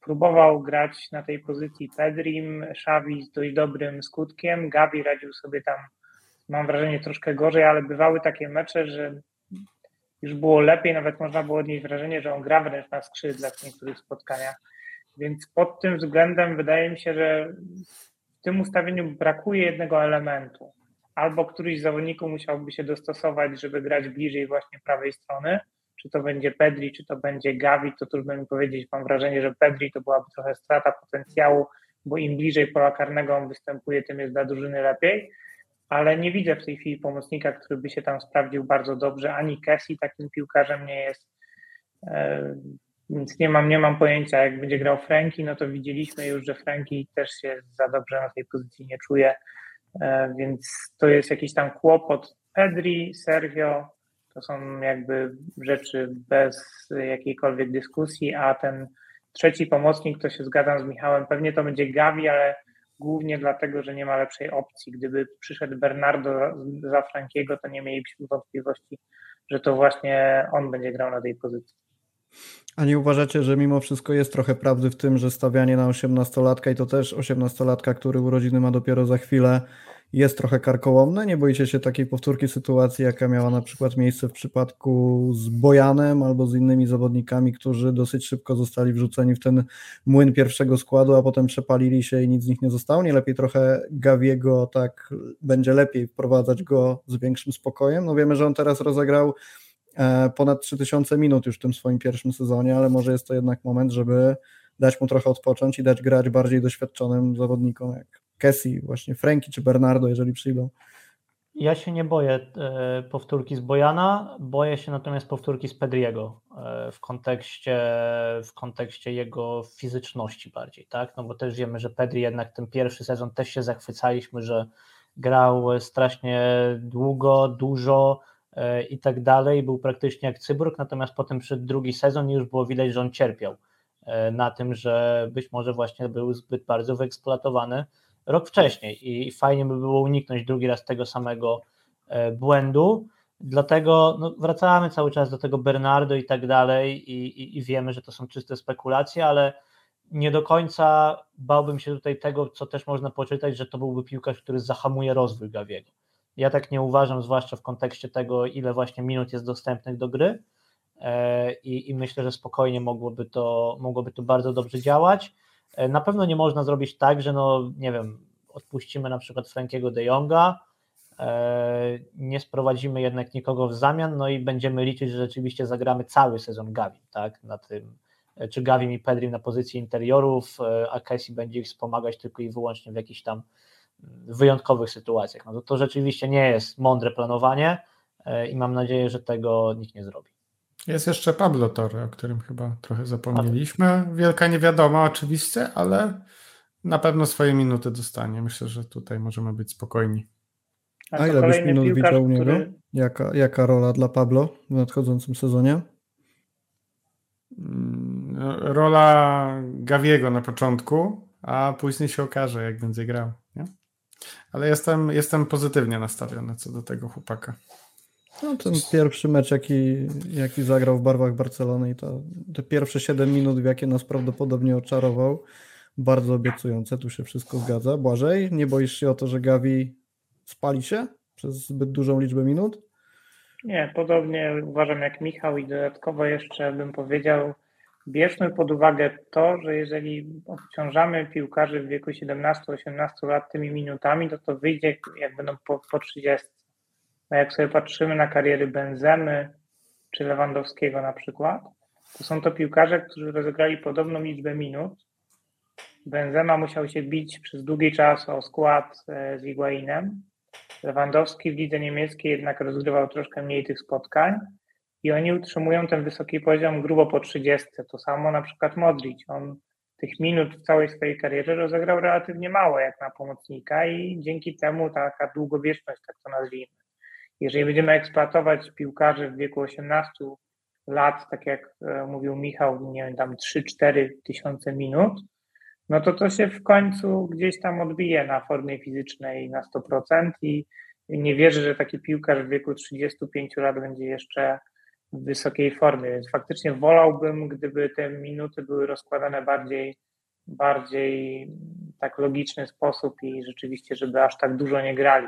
Próbował grać na tej pozycji Pedrim, Xavi z dość dobrym skutkiem, Gabi radził sobie tam, mam wrażenie, troszkę gorzej, ale bywały takie mecze, że już było lepiej, nawet można było odnieść wrażenie, że on gra wręcz na skrzydłach w niektórych spotkaniach. Więc pod tym względem wydaje mi się, że w tym ustawieniu brakuje jednego elementu. Albo któryś z zawodników musiałby się dostosować, żeby grać bliżej właśnie prawej strony, czy to będzie Pedri, czy to będzie Gavi, to trudno mi powiedzieć. Mam wrażenie, że Pedri to byłaby trochę strata potencjału, bo im bliżej pola karnego on występuje, tym jest dla drużyny lepiej. Ale nie widzę w tej chwili pomocnika, który by się tam sprawdził bardzo dobrze. Ani Kessi takim piłkarzem nie jest. E, więc nie mam, nie mam pojęcia, jak będzie grał Franki, no to widzieliśmy już, że Franki też się za dobrze na tej pozycji nie czuje, więc to jest jakiś tam kłopot. Pedri, Sergio, to są jakby rzeczy bez jakiejkolwiek dyskusji, a ten trzeci pomocnik, to się zgadzam z Michałem, pewnie to będzie Gavi, ale głównie dlatego, że nie ma lepszej opcji. Gdyby przyszedł Bernardo za Frankiego, to nie mielibyśmy wątpliwości, że to właśnie on będzie grał na tej pozycji. A nie uważacie, że mimo wszystko jest trochę prawdy w tym, że stawianie na 18-latka i to też 18-latka, który urodziny ma dopiero za chwilę, jest trochę karkołomne? Nie boicie się takiej powtórki sytuacji, jaka miała na przykład miejsce w przypadku z Bojanem albo z innymi zawodnikami, którzy dosyć szybko zostali wrzuceni w ten młyn pierwszego składu, a potem przepalili się i nic z nich nie zostało? Nie lepiej trochę Gawiego tak będzie lepiej wprowadzać go z większym spokojem? No wiemy, że on teraz rozegrał ponad 3000 minut już w tym swoim pierwszym sezonie, ale może jest to jednak moment, żeby dać mu trochę odpocząć i dać grać bardziej doświadczonym zawodnikom jak Kessi, właśnie Franki czy Bernardo, jeżeli przyjdą. Ja się nie boję e, powtórki z Bojana, boję się natomiast powtórki z Pedriego e, w kontekście, w kontekście jego fizyczności bardziej, tak? No bo też wiemy, że Pedri jednak ten pierwszy sezon też się zachwycaliśmy, że grał strasznie długo, dużo, E, i tak dalej, był praktycznie jak cyborg, natomiast potem przyszedł drugi sezon i już było widać, że on cierpiał e, na tym, że być może właśnie był zbyt bardzo wyeksploatowany rok wcześniej. I fajnie by było uniknąć drugi raz tego samego e, błędu, dlatego no, wracamy cały czas do tego Bernardo i tak dalej i, i, i wiemy, że to są czyste spekulacje, ale nie do końca bałbym się tutaj tego, co też można poczytać, że to byłby piłkarz, który zahamuje rozwój Gawiego. Ja tak nie uważam, zwłaszcza w kontekście tego, ile właśnie minut jest dostępnych do gry. i, i myślę, że spokojnie mogłoby to, mogłoby to bardzo dobrze działać. Na pewno nie można zrobić tak, że no nie wiem, odpuścimy na przykład Frankiego de Jonga, nie sprowadzimy jednak nikogo w zamian, no i będziemy liczyć, że rzeczywiście zagramy cały sezon Gavi, tak, na tym, czy Gavim i Pedrim na pozycji interiorów, a Casey będzie ich wspomagać tylko i wyłącznie w jakichś tam wyjątkowych sytuacjach. No to, to rzeczywiście nie jest mądre planowanie e, i mam nadzieję, że tego nikt nie zrobi. Jest jeszcze Pablo Torre, o którym chyba trochę zapomnieliśmy. Wielka niewiadoma oczywiście, ale na pewno swoje minuty dostanie. Myślę, że tutaj możemy być spokojni. A, ile byś minut widział u niego? Który... Jaka, jaka rola dla Pablo w nadchodzącym sezonie? Mm, rola Gawiego na początku, a później się okaże, jak będzie grał. Nie? Ale jestem, jestem pozytywnie nastawiony co do tego chłopaka. No, ten pierwszy mecz, jaki, jaki zagrał w barwach Barcelony i to te pierwsze 7 minut, w jakie nas prawdopodobnie oczarował, bardzo obiecujące, tu się wszystko zgadza. Błażej, nie boisz się o to, że Gavi spali się przez zbyt dużą liczbę minut? Nie, podobnie uważam jak Michał i dodatkowo jeszcze bym powiedział, Bierzmy pod uwagę to, że jeżeli obciążamy piłkarzy w wieku 17-18 lat tymi minutami, to to wyjdzie jak będą po, po 30. A jak sobie patrzymy na kariery Benzemy czy Lewandowskiego na przykład, to są to piłkarze, którzy rozegrali podobną liczbę minut. Benzema musiał się bić przez długi czas o skład e, z Higuainem. Lewandowski w lidze niemieckiej jednak rozgrywał troszkę mniej tych spotkań i oni utrzymują ten wysoki poziom grubo po 30. To samo na przykład Modric. On tych minut w całej swojej karierze rozegrał relatywnie mało jak na pomocnika i dzięki temu taka długowieczność, tak to nazwijmy. Jeżeli będziemy eksploatować piłkarzy w wieku 18 lat, tak jak e, mówił Michał, nie wiem, tam 3-4 tysiące minut, no to to się w końcu gdzieś tam odbije na formie fizycznej na 100% i nie wierzę, że taki piłkarz w wieku 35 lat będzie jeszcze w wysokiej formie, więc faktycznie wolałbym, gdyby te minuty były rozkładane bardziej, bardziej tak logiczny sposób i rzeczywiście, żeby aż tak dużo nie grali.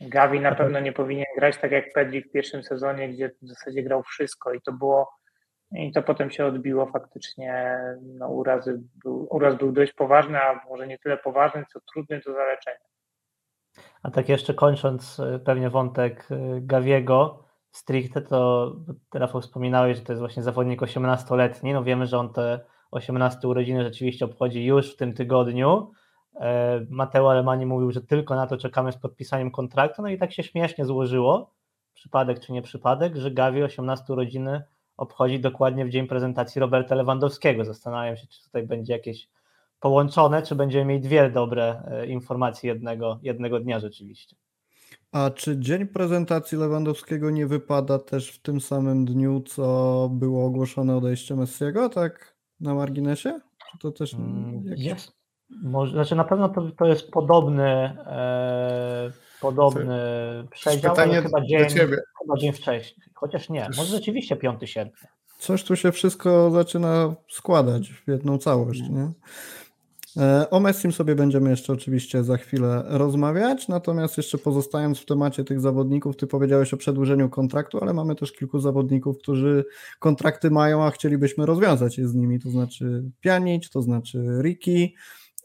Gavi na pewno nie powinien grać tak jak Pedri w pierwszym sezonie, gdzie w zasadzie grał wszystko i to było i to potem się odbiło faktycznie, no urazy był, uraz był dość poważny, a może nie tyle poważny, co trudny do zaleczenia. A tak jeszcze kończąc y, pewnie wątek y, Gawiego, stricte, to Rafał wspominałeś, że to jest właśnie zawodnik 18-letni. No wiemy, że on te 18 urodziny rzeczywiście obchodzi już w tym tygodniu. E, Mateo Alemani mówił, że tylko na to czekamy z podpisaniem kontraktu, no i tak się śmiesznie złożyło, przypadek czy nie przypadek, że Gavi 18 urodziny obchodzi dokładnie w dzień prezentacji Roberta Lewandowskiego. Zastanawiam się, czy tutaj będzie jakieś połączone, czy będziemy mieli dwie dobre e, informacje jednego, jednego dnia rzeczywiście. A czy dzień prezentacji Lewandowskiego nie wypada też w tym samym dniu, co było ogłoszone odejście Messiego, tak na marginesie? Czy to też mm, jest? Może, znaczy na pewno to, to jest podobny, e, podobny przedział, ale chyba dzień, chyba dzień wcześniej. Chociaż nie, może rzeczywiście 5 sierpnia. Coś tu się wszystko zaczyna składać w jedną całość, nie? E, o Messim sobie będziemy jeszcze oczywiście za chwilę rozmawiać, natomiast jeszcze pozostając w temacie tych zawodników, ty powiedziałeś o przedłużeniu kontraktu, ale mamy też kilku zawodników, którzy kontrakty mają, a chcielibyśmy rozwiązać je z nimi, to znaczy Pianić, to znaczy Riki.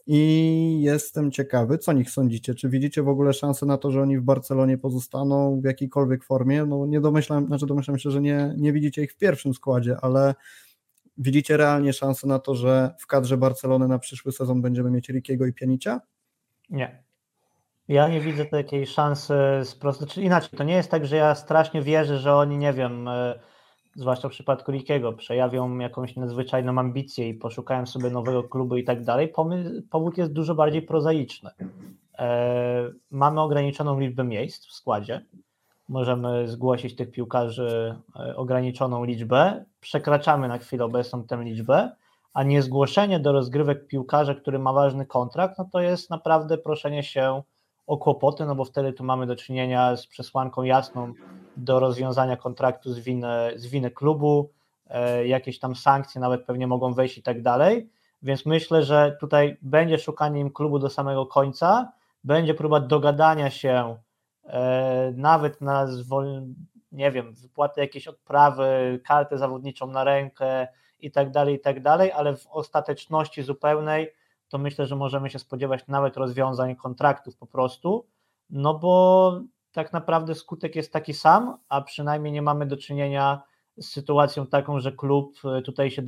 I jestem ciekawy, co nich sądzicie, czy widzicie w ogóle szansę na to, że oni w Barcelonie pozostaną w jakiejkolwiek formie, no nie domyślam, znaczy domyślam się, że nie, nie widzicie ich w pierwszym składzie, ale Widzicie realnie szansę na to, że w kadrze Barcelony na przyszły sezon będziemy mieć Rikiego i Pianicia? Nie. Ja nie widzę takiej szansy z prostu, czy inaczej, to nie jest tak, że ja strasznie wierzę, że oni, nie wiem, e, zwłaszcza w przypadku Rikiego, przejawią jakąś nadzwyczajną ambicję i poszukają sobie nowego klubu i tak dalej. Powód jest dużo bardziej prozaiczny. E, mamy ograniczoną liczbę miejsc w składzie możemy zgłosić tych piłkarzy e, ograniczoną liczbę, przekraczamy na chwilę obecną tę liczbę, a nie zgłoszenie do rozgrywek piłkarza, który ma ważny kontrakt, no to jest naprawdę proszenie się o kłopoty, no bo wtedy tu mamy do czynienia z przesłanką jasną do rozwiązania kontraktu z winy, z winy klubu, e, jakieś tam sankcje nawet pewnie mogą wejść i tak dalej, więc myślę, że tutaj będzie szukanie im klubu do samego końca, będzie próba dogadania się nawet na, zwol... nie wiem, wypłaty jakieś odprawy, kartę zawodniczą na rękę i tak dalej, i tak dalej, ale w ostateczności zupełnej to myślę, że możemy się spodziewać nawet rozwiązań kontraktów po prostu, no bo tak naprawdę skutek jest taki sam, a przynajmniej nie mamy do czynienia z sytuacją taką, że klub e, tutaj się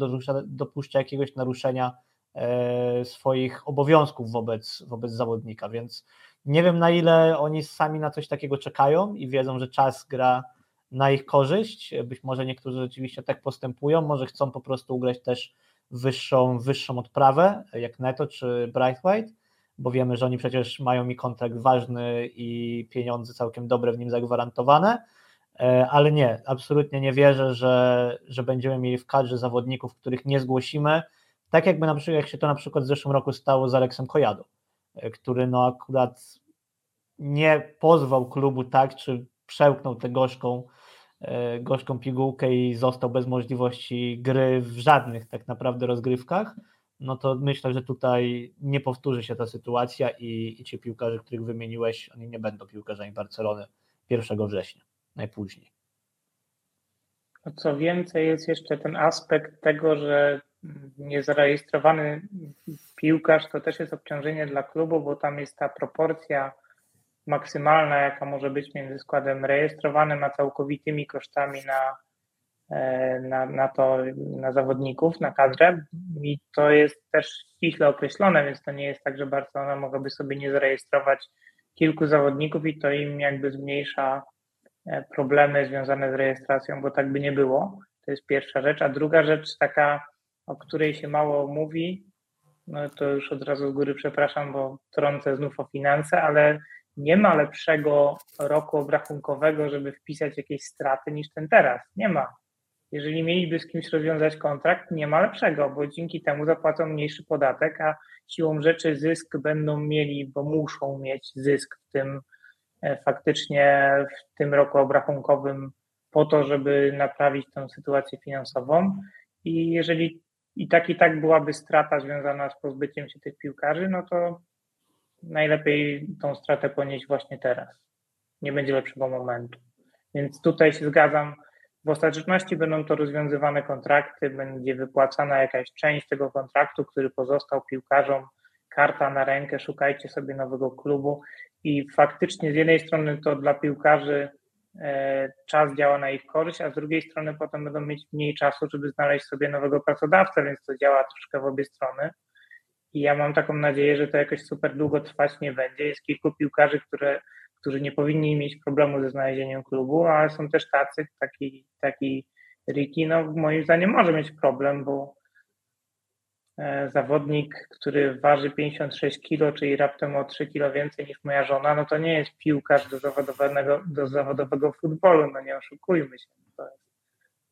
dopuszcza jakiegoś naruszenia e, swoich obowiązków wobec, wobec zawodnika, więc nie wiem na ile oni sami na coś takiego czekają i wiedzą, że czas gra na ich korzyść. Być może niektórzy rzeczywiście tak postępują, może chcą po prostu ugrać też wyższą, wyższą odprawę, jak Neto czy Brightwhite, bo wiemy, że oni przecież mają mi kontrakt ważny i pieniądze całkiem dobre w nim zagwarantowane, e, ale nie, absolutnie nie wierzę, że, że będziemy mieli w kadrze zawodników, których nie zgłosimy, tak jakby na przykład, jak się to na przykład w zeszłym roku stało z Aleksem Kojadą, który no akurat nie pozwał klubu tak, czy przełknął tę gorzką, e, gorzką pigułkę i został bez możliwości gry w żadnych tak naprawdę rozgrywkach, no to myślę, że tutaj nie powtórzy się ta sytuacja i, i ci piłkarze, których wymieniłeś, oni nie będą piłkarzami Barcelony 1 września, najpóźniej. Co więcej, jest jeszcze ten aspekt tego, że niezarejestrowany piłkarz to też jest obciążenie dla klubu, bo tam jest ta proporcja maksymalna, jaka może być między składem rejestrowanym a całkowitymi kosztami na, e, na, na to, na zawodników, na kadrę i to jest też ściśle określone, więc to nie jest tak, że Barcelona mogłaby sobie nie zarejestrować kilku zawodników i to im jakby zmniejsza e, problemy związane z rejestracją, bo tak by nie było. To jest pierwsza rzecz. A druga rzecz, taka, o której się mało mówi, no to już od razu z góry przepraszam, bo trącę znów o finanse, ale nie ma lepszego roku obrachunkowego, żeby wpisać jakieś straty niż ten teraz. Nie ma. Jeżeli mieliby z kimś rozwiązać kontrakt, nie ma lepszego, bo dzięki temu zapłacą mniejszy podatek, a siłą rzeczy zysk będą mieli, bo muszą mieć zysk w tym e, faktycznie w tym roku obrachunkowym po to, żeby naprawić tę sytuację finansową. I jeżeli i tak i tak byłaby strata związana z pozbyciem się tych piłkarzy, no to najlepiej tą stratę ponieść właśnie teraz. Nie będzie lepszego momentu. Więc tutaj się zgadzam. W ostateczności będą to rozwiązywane kontrakty, będzie wypłacana jakaś część tego kontraktu, który pozostał piłkarzom, karta na rękę, szukajcie sobie nowego klubu i faktycznie z jednej strony to dla piłkarzy czas działa na ich korzyść, a z drugiej strony potem będą mieć mniej czasu, żeby znaleźć sobie nowego pracodawcę, więc to działa troszkę w obie strony. I ja mam taką nadzieję, że to jakoś super długo trwać nie będzie. Jest kilku piłkarzy, które, którzy nie powinni mieć problemu ze znalezieniem klubu, ale są też tacy, taki, taki Ricky, no moim zdaniem może mieć problem, bo e, zawodnik, który waży 56 kg, czyli raptem o 3 kg więcej niż moja żona, no to nie jest piłkarz do zawodowego, do zawodowego futbolu, no nie oszukujmy się. To jest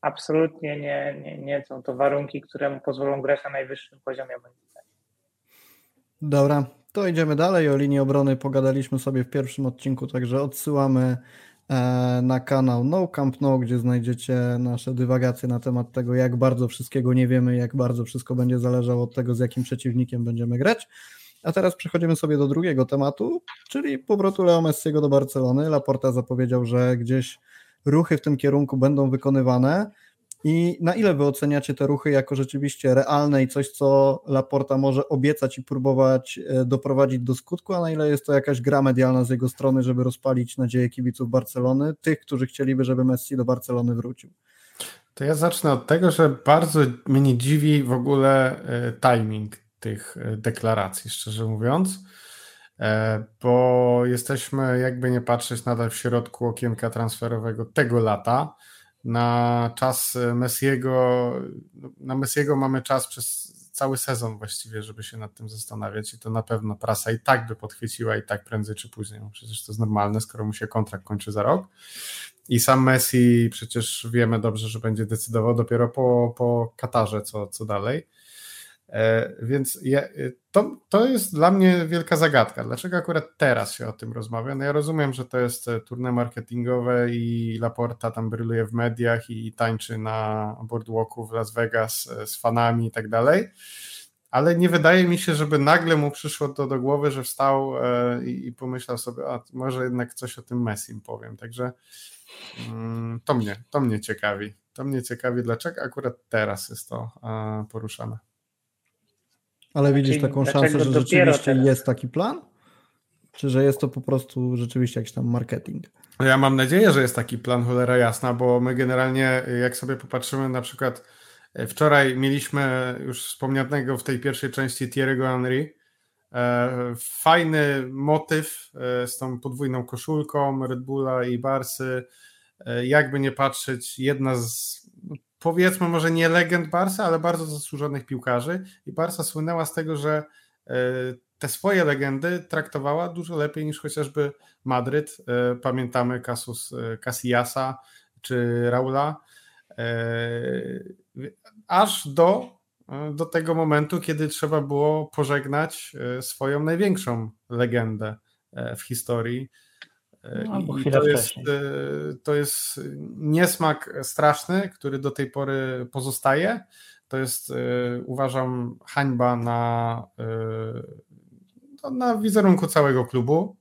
absolutnie nie, nie, nie są to warunki, które mu pozwolą grać na najwyższym poziomie. Dobra, to idziemy dalej. O linii obrony pogadaliśmy sobie w pierwszym odcinku, także odsyłamy e, na kanał No Camp No, gdzie znajdziecie nasze dywagacje na temat tego, jak bardzo wszystkiego nie wiemy, jak bardzo wszystko będzie zależało od tego, z jakim przeciwnikiem będziemy grać. A teraz przechodzimy sobie do drugiego tematu, czyli powrotu Leo Messiego do Barcelony. Laporta zapowiedział, że gdzieś ruchy w tym kierunku będą wykonywane. I na ile wy oceniacie te ruchy jako rzeczywiście realne i coś, co Laporta może obiecać i próbować e, doprowadzić do skutku, a na ile jest to jakaś gra medialna z jego strony, żeby rozpalić nadzieję kibiców Barcelony, tych, którzy chcieliby, żeby Messi do Barcelony wrócił? To ja zacznę od tego, że bardzo mnie dziwi w ogóle e, timing tych e, deklaracji, szczerze mówiąc, bo jesteśmy, jakby nie patrzeć, nadal w środku okienka transferowego tego lata na czas Messiego, na Messiego mamy czas przez cały sezon właściwie, żeby się nad tym zastanawiać i to na pewno prasa i tak by podchwyciła i tak prędzej czy później, przecież to jest normalne, skoro mu się kontrakt kończy za rok. I sam Messi przecież wiemy dobrze, że będzie decydował dopiero po, po Katarze, co, co dalej. E, więc ja, e, to, to jest dla mnie wielka zagadka. Dlaczego akurat teraz się o tym rozmawia? No ja rozumiem, że to jest e, turne marketingowe i Laporta tam bryluje w mediach i tańczy na boardwalku w Las Vegas z fanami i tak dalej, ale nie wydaje mi się, żeby nagle mu przyszło to do głowy, że wstał i, i pomyślał sobie, a może jednak coś o tym Messim powiem. Także Mm, to mnie, to mnie ciekawi. To mnie ciekawi, dlaczego akurat teraz jest to poruszane. Ale widzisz taką szansę, że rzeczywiście teraz? jest taki plan? Czy że jest to po prostu rzeczywiście jakiś tam marketing? No ja mam nadzieję, że jest taki plan cholera jasna, bo my generalnie, jak sobie popatrzymy na przykład e, wczoraj mieliśmy już wspomnianego w tej pierwszej części Thierry'ego Henry, e, fajny motyw e, z tą podwójną koszulką Red Bulla i Barsy, jakby nie patrzeć, jedna z powiedzmy może nie legend Barsa, ale bardzo zasłużonych piłkarzy i Barsa słynęła z tego, że te swoje legendy traktowała dużo lepiej niż chociażby Madryt. E, pamiętamy kasus e, Casillasa czy Raula. E, aż do, do tego momentu, kiedy trzeba było pożegnać swoją największą legendę w historii. No, I to jest, to jest niesmak straszny, który do tej pory pozostaje. To jest, uważam, hańba na na wizerunku całego klubu.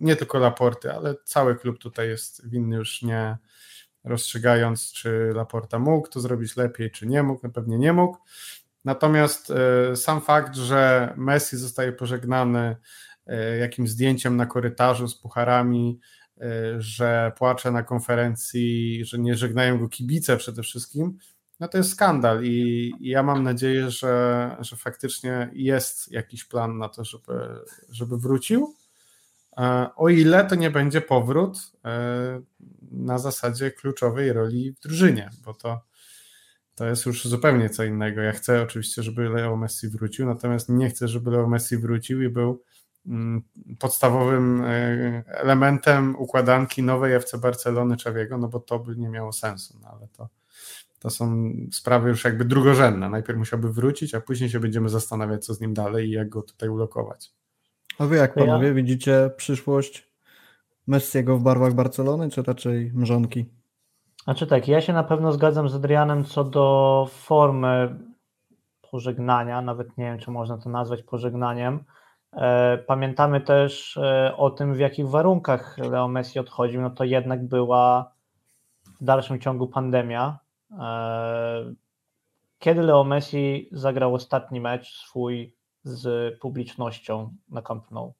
Nie tylko Laporty, ale cały klub tutaj jest winny już nie rozstrzygając, czy Laporta mógł to zrobić lepiej, czy nie mógł, no pewnie nie mógł. Natomiast sam fakt, że Messi zostaje pożegnany jakimś zdjęciem na korytarzu z pucharami, że płacze na konferencji, że nie żegnają go kibice przede wszystkim, no to jest skandal i, i, ja mam nadzieję, że, że faktycznie jest jakiś plan na to, żeby, żeby wrócił. E, o ile to nie będzie powrót e, na zasadzie kluczowej roli w drużynie, bo to, to jest już zupełnie co innego. Ja chcę oczywiście, żeby Leo Messi wrócił, natomiast nie chcę, żeby Leo Messi wrócił i był podstawowym e, elementem układanki nowej FC Barcelony Czawiego, no bo to by nie miało sensu, no ale to to są sprawy już jakby drugorzędne. Najpierw musiałby wrócić, a później się będziemy zastanawiać, co z nim dalej i jak go tutaj ulokować. A wy jak panowie ja... widzicie przyszłość Messiego w barwach Barcelony, czy raczej mrzonki? Znaczy tak, ja się na pewno zgadzam z Adrianem co do formy pożegnania, nawet nie wiem, czy można to nazwać pożegnaniem. E, pamiętamy też e, o tym, w jakich warunkach Leo Messi odchodził, no to jednak była w dalszym ciągu pandemia, E, kiedy Leo Messi zagrał ostatni mecz swój z publicznością na Camp Nou?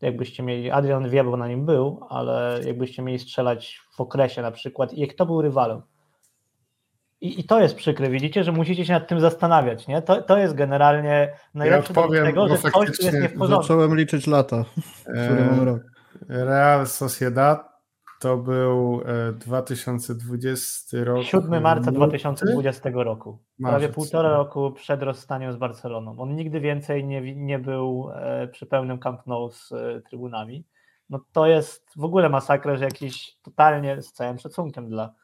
Jakbyście mieli, Adrian wie, bo na nim był, ale jakbyście mieli strzelać w okresie na przykład i kto był rywalem? I, I, to jest przykre, widzicie, że musicie się nad tym zastanawiać, nie? To, to jest generalnie najlepsze ja odpowiem, tego, że coś jest nie w porządku. Zacząłem liczyć lata, który mam rok. Real Sociedad to był 2020 e, rok. 7 marca 2020 roku. Prawie półtora roku przed rozstaniem z Barceloną. On nigdy więcej nie, nie był e, przy pełnym Camp Nou z e, trybunami. No to jest w ogóle masakra, że jakiś totalnie, z całym szacunkiem dla,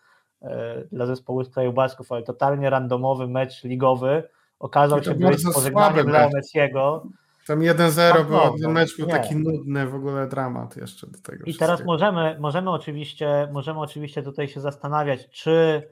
dla zespołu z kraju Basków, ale totalnie randomowy mecz ligowy okazał się być pożegnaniem dla Messiego tam 1-0, bo ten mecz był nie. taki nudny, w ogóle dramat jeszcze do tego. I teraz możemy, możemy, oczywiście, możemy oczywiście tutaj się zastanawiać, czy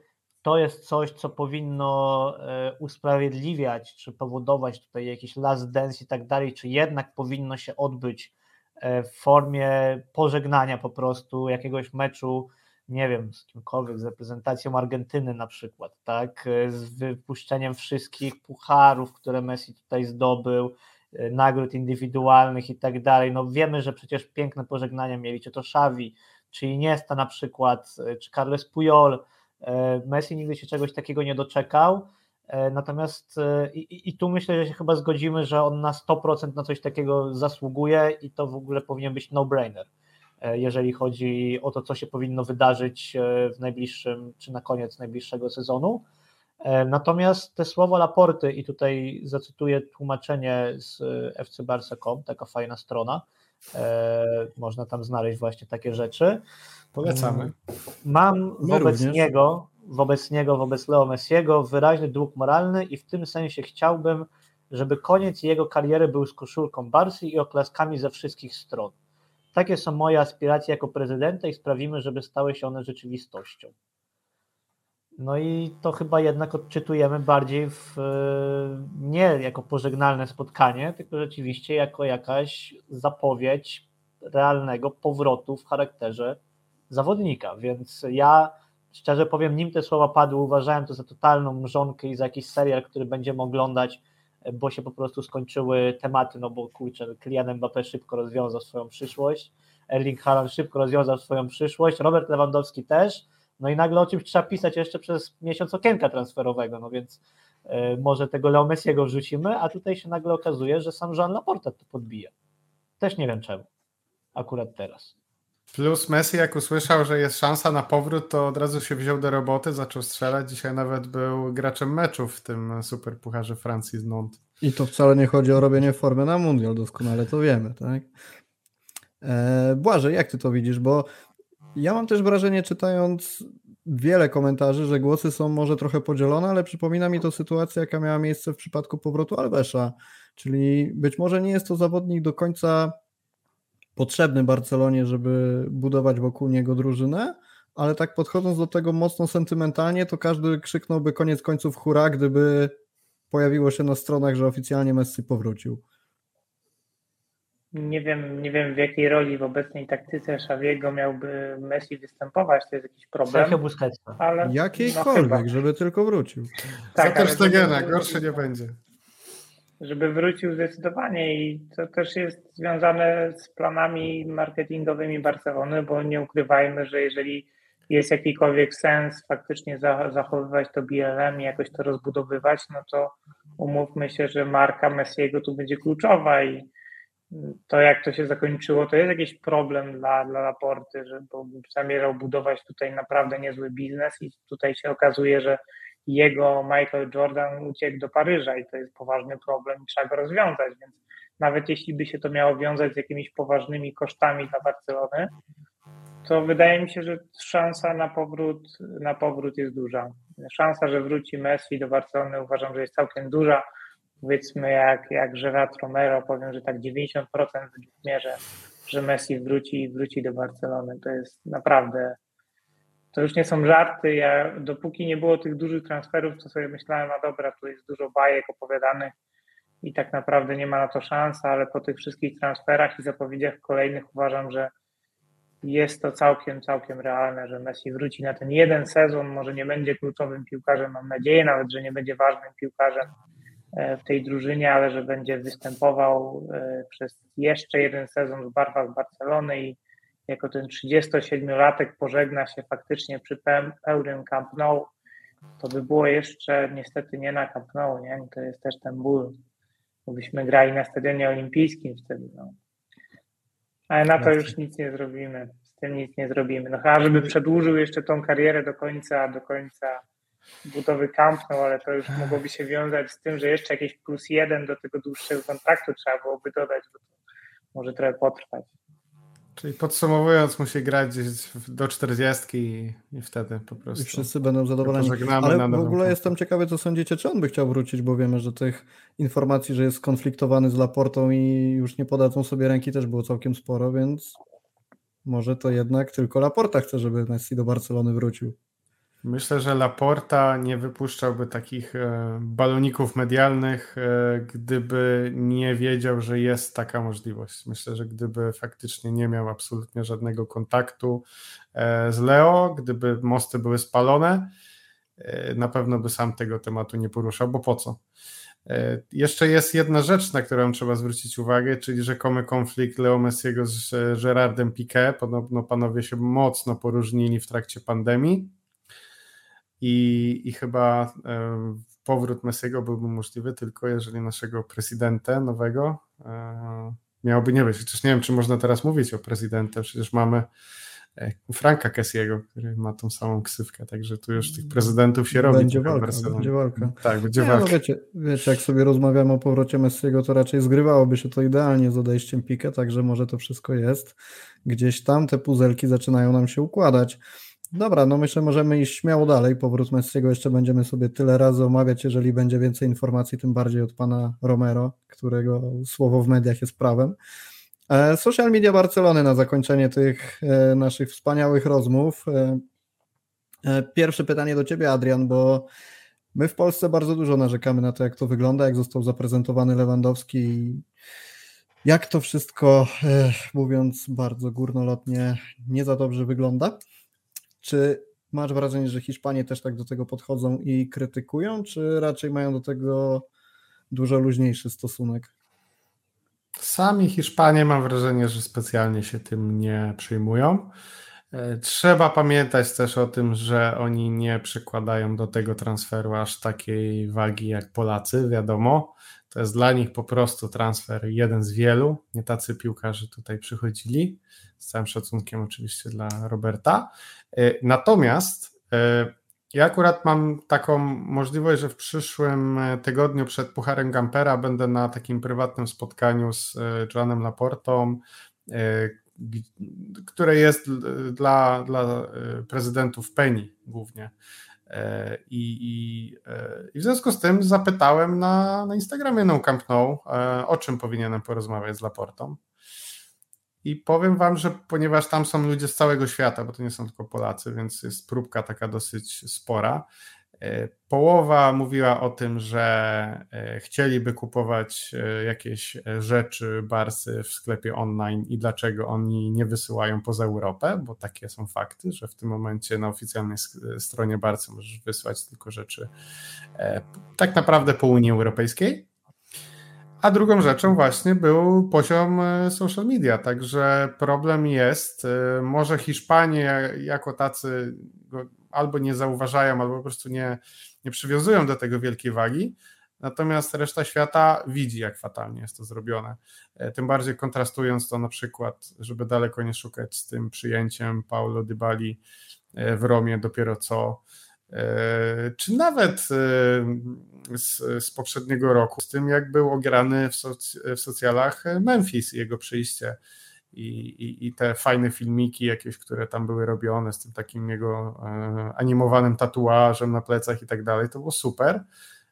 to jest coś, co powinno e, usprawiedliwiać, czy powodować tutaj jakiś last dance i tak dalej, czy jednak powinno się odbyć e, w formie pożegnania po prostu jakiegoś meczu, nie wiem, z kimkolwiek, z reprezentacją Argentyny na przykład, tak, e, z wypuszczeniem wszystkich pucharów, które Messi tutaj zdobył, E, nagród indywidualnych i tak dalej. No wiemy, że przecież piękne pożegnania mieli, czy to Xavi, czy Iniesta na przykład, e, czy Carles Puyol. Messi nigdy się czegoś takiego nie doczekał. Natomiast i, i, tu myślę, że się chyba zgodzimy, że on na 100% na coś takiego zasługuje i to w ogóle powinien być no-brainer, jeżeli chodzi o to, co się powinno wydarzyć w najbliższym, czy na koniec najbliższego sezonu. E, natomiast te słowa Laporty, i tutaj zacytuję tłumaczenie z fcbarsa.com, taka fajna strona, e, można tam znaleźć właśnie takie rzeczy. Polecamy. Mam wobec niego, wobec niego, wobec Leo Messiego wyraźny dług moralny i w tym sensie chciałbym, żeby koniec jego kariery był z koszulką Barsy i oklaskami ze wszystkich stron. Takie są moje aspiracje jako prezydenta i sprawimy, żeby stały się one rzeczywistością. No i to chyba jednak odczytujemy bardziej w, nie jako pożegnalne spotkanie, tylko rzeczywiście jako jakaś zapowiedź realnego powrotu w charakterze zawodnika, więc ja szczerze powiem, nim te słowa padły, uważałem to za totalną mrzonkę i za jakiś serial, który będziemy oglądać, bo się po prostu skończyły tematy, no bo kurczę, Kylian Mbappé szybko rozwiązał swoją przyszłość, Erling Haaland szybko rozwiązał swoją przyszłość, Robert Lewandowski też, no i nagle o czymś trzeba pisać jeszcze przez miesiąc okienka transferowego, no więc y, może tego Leo Messiego wrzucimy, a tutaj się nagle okazuje, że sam Jean Laporta to podbija. Też nie wiem czemu, akurat teraz. Plus Messi jak usłyszał, że jest szansa na powrót, to od razu się wziął do roboty, zaczął strzelać. Dzisiaj nawet był graczem meczu w tym superpucharze Francji z Nantes. I to wcale nie chodzi o robienie formy na mundial, doskonale to wiemy, tak? E, Błażej, jak ty to widzisz? Bo ja mam też wrażenie, czytając wiele komentarzy, że głosy są może trochę podzielone, ale przypomina mi to sytuacja, jaka miała miejsce w przypadku powrotu Alvesza, czyli być może nie jest to zawodnik do końca potrzebny Barcelonie, żeby budować wokół niego drużynę, ale tak podchodząc do tego mocno sentymentalnie, to każdy krzyknąłby koniec końców hura, gdyby pojawiło się na stronach, że oficjalnie Messi powrócił. Nie wiem, nie wiem w jakiej roli w obecnej taktyce Szawiego miałby Messi występować, to jest jakiś problem. Ale, Jakiejkolwiek, no żeby tylko wrócił. Tak, Za też Stegena, gorsze nie będzie żeby wrócił zdecydowanie i to też jest związane z planami marketingowymi Barcelony, bo nie ukrywajmy, że jeżeli jest jakikolwiek sens faktycznie zachowywać to BLM i jakoś to rozbudowywać, no to umówmy się, że marka Messiego tu będzie kluczowa i to jak to się zakończyło, to jest jakiś problem dla, dla Laporty, że bo zamierzał budować tutaj naprawdę niezły biznes i tutaj się okazuje, że jego Michael Jordan uciekł do Paryża i to jest poważny problem i trzeba go rozwiązać, więc nawet jeśli by się to miało wiązać z jakimiś poważnymi kosztami dla Barcelony, to wydaje mi się, że szansa na powrót, na powrót jest duża. Szansa, że wróci Messi do Barcelony uważam, że jest całkiem duża. Powiedzmy jak, jak Gerard Romero, powiem, że tak 90% według mnie, że, Messi wróci wróci do Barcelony. To jest naprawdę to już nie są żarty. Ja dopóki nie było tych dużych transferów, to sobie myślałem, a dobra, tu jest dużo bajek opowiadanych i tak naprawdę nie ma na to szans, ale po tych wszystkich transferach i zapowiedziach kolejnych uważam, że jest to całkiem, całkiem realne, że Messi wróci na ten jeden sezon, może nie będzie kluczowym piłkarzem, mam nadzieję nawet, że nie będzie ważnym piłkarzem e, w tej drużynie, ale że będzie występował e, przez jeszcze jeden sezon w barwach Barcelony i jako ten 37-latek pożegna się faktycznie przy pełnym Camp Nou, to by było jeszcze niestety nie na Camp Nou, nie? To jest też ten ból, bo byśmy grali na stadionie olimpijskim wtedy, no. Ale na to już nic nie zrobimy, z tym nic nie zrobimy. No chyba, żeby przedłużył jeszcze tą karierę do końca, do końca budowy Camp Nou, ale to już mogłoby się wiązać z tym, że jeszcze jakieś plus jeden do tego dłuższego kontraktu trzeba byłoby dodać, bo to może trochę potrwać. Czyli podsumowując, musi grać gdzieś do 40 i, i wtedy po prostu. I wszyscy będą zadowoleni. Ale w ogóle jestem ciekawy, co sądzicie, czy on by chciał wrócić, bo wiemy, że tych informacji, że jest skonfliktowany z Laportą i już nie podadzą sobie ręki, też było całkiem sporo, więc może to jednak tylko Laporta chce, żeby Messi do Barcelony wrócił. Myślę, że Laporta nie wypuszczałby takich e, baloników medialnych, e, gdyby nie wiedział, że jest taka możliwość. Myślę, że gdyby faktycznie nie miał absolutnie żadnego kontaktu e, z Leo, gdyby mosty były spalone, na pewno by sam tego tematu nie poruszał, bo po co? Jeszcze jest jedna rzecz, na którą trzeba zwrócić uwagę, czyli rzekomy konflikt Leo Messiego z Gerardem Piquet. Podobno panowie się mocno poróżnili w trakcie pandemii i, i chyba e, powrót Messiego byłby możliwy tylko jeżeli naszego prezydenta nowego e, miałoby nie być. Chociaż nie wiem, czy można teraz mówić o prezydencie, przecież mamy e, Franka Kessiego, który ma tą samą ksywkę, także tu już tych prezydentów się robi. Będzie walka, będzie walka. Tak, będzie nie, no walka. No wiecie, wiecie, jak sobie rozmawiamy o powrocie Messiego, to raczej zgrywałoby się to idealnie z odejściem Pique, także może to wszystko jest. Gdzieś tam te puzelki zaczynają nam się układać. Dobra, no myślę, możemy iść śmiało dalej. Powrót Messiego jeszcze będziemy sobie tyle razy omawiać, jeżeli będzie więcej informacji, tym bardziej od pana Romero, którego słowo w mediach jest prawem. E, social media Barcelony na zakończenie tych e, naszych wspaniałych rozmów. E, pierwsze pytanie do ciebie, Adrian, bo my w Polsce bardzo dużo narzekamy na to, jak to wygląda, jak został zaprezentowany Lewandowski Jak to wszystko, mówiąc bardzo górnolotnie, nie za dobrze wygląda? Czy masz wrażenie, że Hiszpanie też tak do tego podchodzą i krytykują, czy raczej mają do tego dużo luźniejszy stosunek? Sami Hiszpanie mam wrażenie, że specjalnie się tym nie przejmują. E, trzeba pamiętać też o tym, że oni nie przykładają do tego transferu aż takiej wagi jak Polacy, wiadomo. To jest dla nich po prostu transfer jeden z wielu. Nie tacy piłkarze tutaj przychodzili, z całym szacunkiem oczywiście dla Roberta. E, natomiast e, ja akurat mam taką możliwość, że w przyszłym tygodniu przed Pucharem Gampera będę na takim prywatnym spotkaniu z Joanem Laportą, które jest dla, dla prezydentów Penny głównie. I, i, e, I, w związku z tym zapytałem na, na Instagramie No Camp No, e, o czym powinienem porozmawiać z Laportą. I powiem Wam, że ponieważ tam są ludzie z całego świata, bo to nie są tylko Polacy, więc jest próbka taka dosyć spora, połowa mówiła o tym, że e, chcieliby kupować e, jakieś rzeczy Barsy w sklepie online i dlaczego oni nie wysyłają poza Europę, bo takie są fakty, że w tym momencie na oficjalnej stronie Barsy możesz wysłać tylko rzeczy tak naprawdę po Unii Europejskiej. A drugą rzeczą właśnie był poziom social media, także problem jest. Może Hiszpanie jako tacy albo nie zauważają, albo po prostu nie, nie przywiązują do tego wielkiej wagi. Natomiast reszta świata widzi, jak fatalnie jest to zrobione. E, tym bardziej kontrastując to na przykład, żeby daleko nie szukać z tym przyjęciem Paulo Dybali e, w Romie dopiero co, e, czy nawet z, z poprzedniego roku, z tym jak był ograny w, soc- w socjalach Memphis i jego przyjście i, i, i, te fajne filmiki jakieś, które tam były robione z tym takim jego e, animowanym tatuażem na plecach i tak dalej, to było super.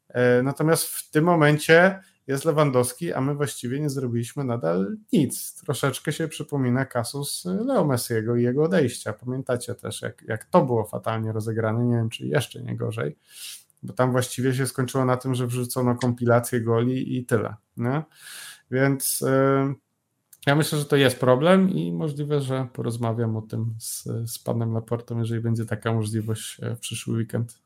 E, natomiast w tym momencie jest Lewandowski, a my właściwie nie zrobiliśmy nadal nic. Troszeczkę się przypomina kasus Leo Messiego i jego odejścia. Pamiętacie też, jak, jak to było fatalnie rozegrane, nie wiem, czy jeszcze nie gorzej, bo tam właściwie się skończyło na tym, że wrzucono kompilację goli i tyle. Nie? Więc... Yy, ja myślę, że to jest problem i możliwe, że porozmawiam o tym z, z panem Laportą, jeżeli będzie taka możliwość e, w przyszły weekend.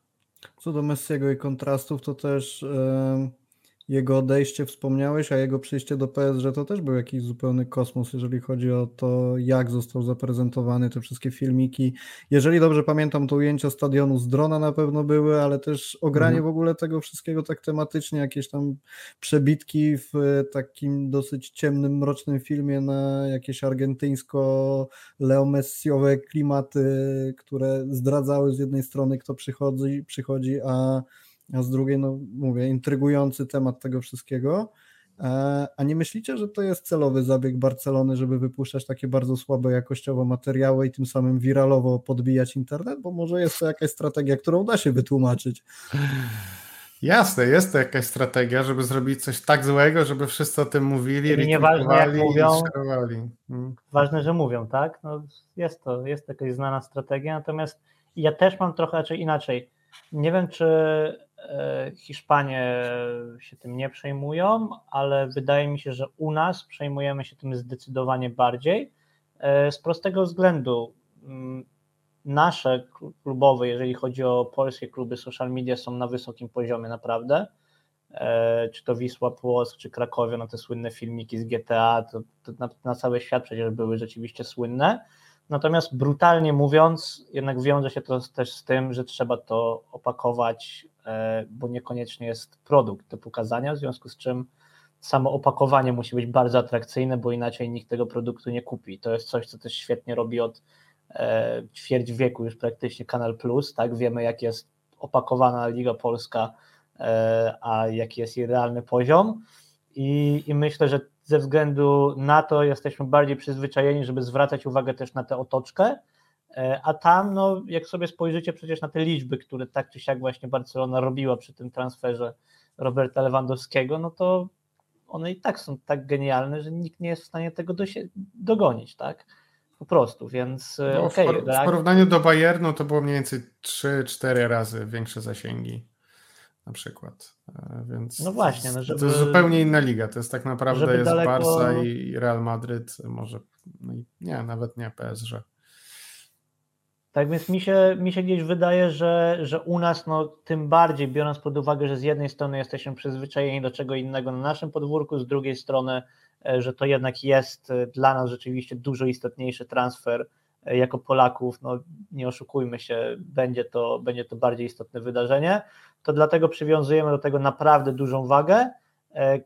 Co do Messiego i kontrastów, to też yy jego odejście wspomniałeś, a jego przyjście do PSG to też był jakiś zupełny kosmos, jeżeli chodzi o to, jak został zaprezentowany, te wszystkie filmiki. Jeżeli dobrze pamiętam, to ujęcia stadionu z drona na pewno były, ale też ogranie mhm. w ogóle tego wszystkiego tak tematycznie, jakieś tam przebitki w takim dosyć ciemnym, mrocznym filmie na jakieś argentyńsko-leomessiowe klimaty, które zdradzały z jednej strony, kto przychodzi, przychodzi a a z drugiej, no mówię, intrygujący temat tego wszystkiego. E, a nie myślicie, że to jest celowy zabieg Barcelony, żeby wypuszczać takie bardzo słabe jakościowo materiały i tym samym wiralowo podbijać internet? Bo może jest to jakaś strategia, którą da się wytłumaczyć. Jasne, jest to jakaś strategia, żeby zrobić coś tak złego, żeby wszyscy o tym mówili, nieważne jak mówią, hmm. ważne, że mówią, tak? No jest to, jest jakaś znana strategia, natomiast ja też mam trochę raczej inaczej. Nie wiem, czy Hiszpanie się tym nie przejmują, ale wydaje mi się, że u nas przejmujemy się tym zdecydowanie bardziej. E, z prostego względu, mm, nasze klubowe, jeżeli chodzi o polskie kluby social media, są na wysokim poziomie naprawdę. E, czy to Wisła Płock, czy Krakowie, no te słynne filmiki z GTA, to, to na, na cały świat przecież były rzeczywiście słynne. Natomiast brutalnie mówiąc, jednak wiąże się to też z tym, że trzeba to opakować, e, bo niekoniecznie jest produkt do pokazania, w związku z czym samo opakowanie musi być bardzo atrakcyjne, bo inaczej nikt tego produktu nie kupi. To jest coś, co też świetnie robi od e, ćwierć wieku już praktycznie Kanal Plus, tak? Wiemy, jak jest opakowana Liga Polska, e, a jaki jest jej realny poziom. I, I myślę, że ze względu na to jesteśmy bardziej przyzwyczajeni, żeby zwracać uwagę też na tę otoczkę, e, a tam, no, jak sobie spojrzycie przecież na te liczby, które tak czy siak właśnie Barcelona robiła przy tym transferze Roberta Lewandowskiego, no to one i tak są tak genialne, że nikt nie jest w stanie tego do dogonić, tak? Po prostu, więc e, no, okay, w, w porównaniu do Bayernu to było mniej więcej 3-4 razy większe zasięgi. Na przykład. E, więc no właśnie, no żeby, to jest zupełnie inna liga. To jest tak naprawdę jest daleko... Barca i Real Madryt, może no nie, nawet nie PSG. Tak więc mi się, mi się gdzieś wydaje, że, że u nas, no, tym bardziej biorąc pod uwagę, że z jednej strony jesteśmy przyzwyczajeni do czego innego na naszym podwórku, z drugiej strony, e, że to jednak jest e, dla nas rzeczywiście dużo istotniejszy transfer jako Polaków, no nie oszukujmy się, będzie to, będzie to bardziej istotne wydarzenie, to dlatego przywiązujemy do tego naprawdę dużą wagę.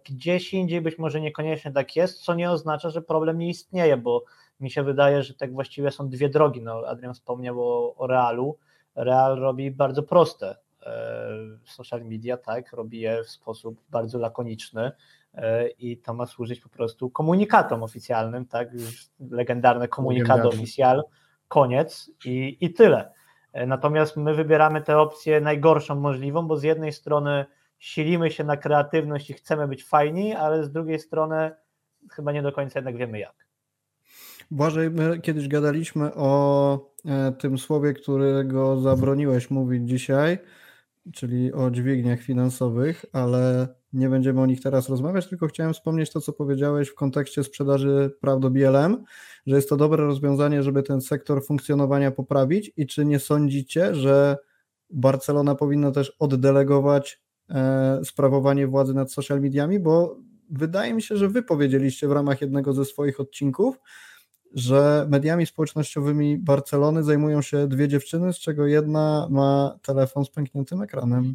Gdzieś indziej być może niekoniecznie tak jest, co nie oznacza, że problem nie istnieje, bo mi się wydaje, że tak właściwie są dwie drogi. No, Adrian wspomniał o, o Realu. Real robi bardzo proste e, social media, tak, robi je w sposób bardzo lakoniczny e, i to ma służyć po prostu komunikatom oficjalnym, tak, legendarne komunikato oficjal, koniec i, i tyle. E, natomiast my wybieramy tę opcję najgorszą możliwą, bo z jednej strony silimy się na kreatywność i chcemy być fajni, ale z drugiej strony chyba nie do końca jednak wiemy jak. Błażej, my kiedyś gadaliśmy o e, tym słowie, którego zabroniłeś mówić dzisiaj, czyli o dźwigniach finansowych, ale nie będziemy o nich teraz rozmawiać, tylko chciałem wspomnieć to, co powiedziałeś w kontekście sprzedaży praw do BLM, że jest to dobre rozwiązanie, żeby ten sektor funkcjonowania poprawić. I czy nie sądzicie, że Barcelona powinna też oddelegować e, sprawowanie władzy nad social mediami, bo wydaje mi się, że wy powiedzieliście w ramach jednego ze swoich odcinków, że mediami społecznościowymi Barcelony zajmują się dwie dziewczyny, z czego jedna ma telefon z pękniętym ekranem.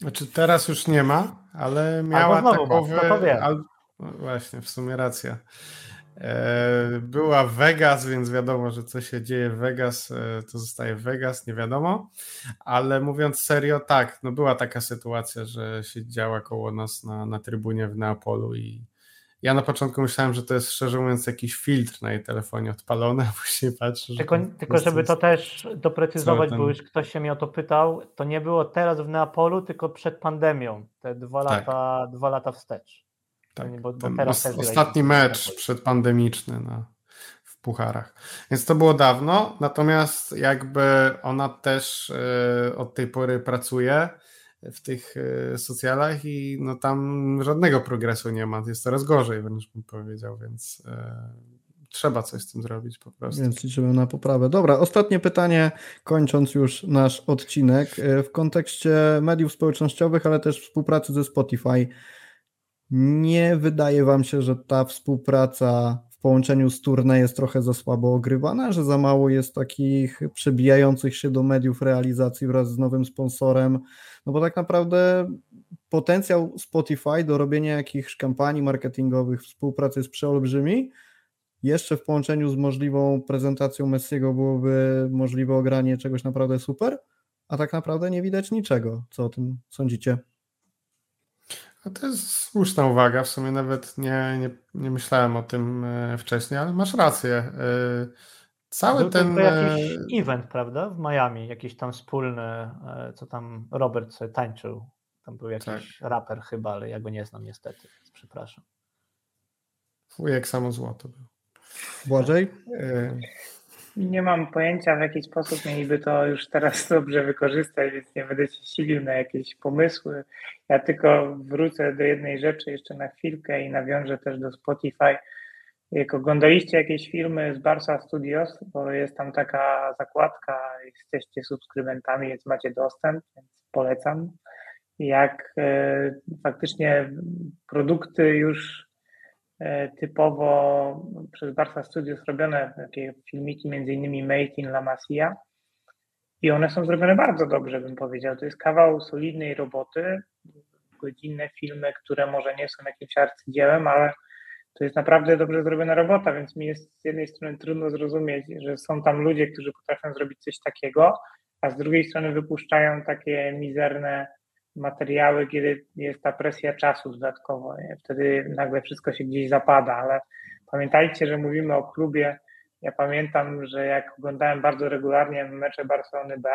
Znaczy teraz już nie ma, ale miała takowy... Al... No właśnie, w sumie racja. E, była Vegas, więc wiadomo, że co się dzieje w Vegas, e, to zostaje w Vegas, nie wiadomo. Ale mówiąc serio, tak, no była taka sytuacja, że się działa koło nas na, na trybunie w Neapolu i ja na początku myślałem, że to jest szczerze mówiąc jakiś filtr na jej telefonie odpalony, a później patrzę. Tylko, że tylko żeby to też doprecyzować, ten... bo już ktoś się mnie o to pytał, to nie było teraz w Neapolu, tylko przed pandemią, te dwa tak. lata, dwa lata wstecz. Tak. Bo, bo teraz os, ostatni mecz przedpandemiczny na, w pucharach. Więc to było dawno, natomiast jakby ona też y, od tej pory pracuje w tych e, socjalach i no tam żadnego progresu nie ma, jest coraz gorzej wręcz bym powiedział, więc e, trzeba coś z tym zrobić po prostu. Więc liczymy na poprawę. Dobra, ostatnie pytanie, kończąc już nasz odcinek, e, w kontekście mediów społecznościowych, ale też współpracy ze Spotify. Nie wydaje Wam się, że ta współpraca połączeniu z turne jest trochę za słabo ogrywana, że za mało jest takich przebijających się do mediów realizacji wraz z nowym sponsorem, no bo tak naprawdę potencjał Spotify do robienia jakichś kampanii marketingowych, współpracy jest przeolbrzymi. Jeszcze w połączeniu z możliwą prezentacją Messiego byłoby możliwe ogranie czegoś naprawdę super, a tak naprawdę nie widać niczego. Co o tym sądzicie? No to jest słuszna uwaga. W sumie nawet nie, nie, nie myślałem o tym e, wcześniej, ale masz rację. E, Cały Był ten. To jakiś e, event, prawda? W Miami, jakiś tam wspólny, e, co tam Robert sobie tańczył. Tam był jakiś tak. raper chyba, ale ja go nie znam niestety, przepraszam. Wujek samo złoto był. Błażej? Nie mam pojęcia, w jaki sposób mieliby to już teraz dobrze wykorzystać, więc nie będę się silił na jakieś pomysły. Ja tylko wrócę do jednej rzeczy jeszcze na chwilkę i nawiążę też do Spotify jak oglądaliście jakieś filmy z Barca Studios, bo jest tam taka zakładka, jesteście subskrybentami, więc macie dostęp, więc polecam. Jak e, faktycznie produkty już typowo przez Barca Studios robione, takie filmiki między innymi Made in La Masia i one są zrobione bardzo dobrze, bym powiedział. To jest kawał solidnej roboty, godzinne filmy, które może nie są jakimś arcydziełem, ale to jest naprawdę dobrze zrobiona robota, więc mi jest z jednej strony trudno zrozumieć, że są tam ludzie, którzy potrafią zrobić coś takiego, a z drugiej strony wypuszczają takie mizerne materiały, kiedy jest ta presja czasu dodatkowo. Nie? Wtedy nagle wszystko się gdzieś zapada, ale pamiętajcie, że mówimy o klubie. Ja pamiętam, że jak oglądałem bardzo regularnie mecze Barcelony B,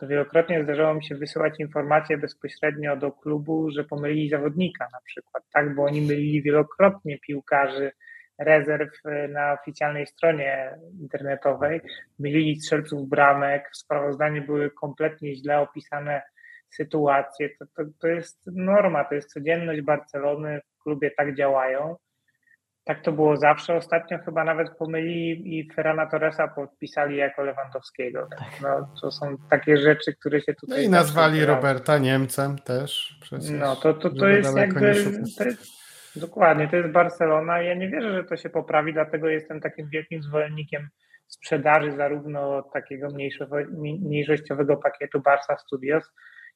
to wielokrotnie zdarzało mi się wysyłać informacje bezpośrednio do klubu, że pomylili zawodnika na przykład, tak, bo oni mylili wielokrotnie piłkarzy rezerw e, na oficjalnej stronie internetowej, mylili strzelców bramek, w sprawozdaniu były kompletnie źle opisane sytuacje. To, to, to jest norma, to jest codzienność Barcelony, w klubie tak działają. Tak to było zawsze. Ostatnio chyba nawet pomylili i Ferrana Torresa podpisali jako Lewandowskiego. No, to są takie rzeczy, które się tutaj. No i nazwali Roberta Niemcem też. Przecież, no to, to, to jest jakby. To jest, dokładnie, to jest Barcelona. Ja nie wierzę, że to się poprawi, dlatego jestem takim wielkim zwolennikiem sprzedaży zarówno takiego mniejszościowego pakietu Barca Studios,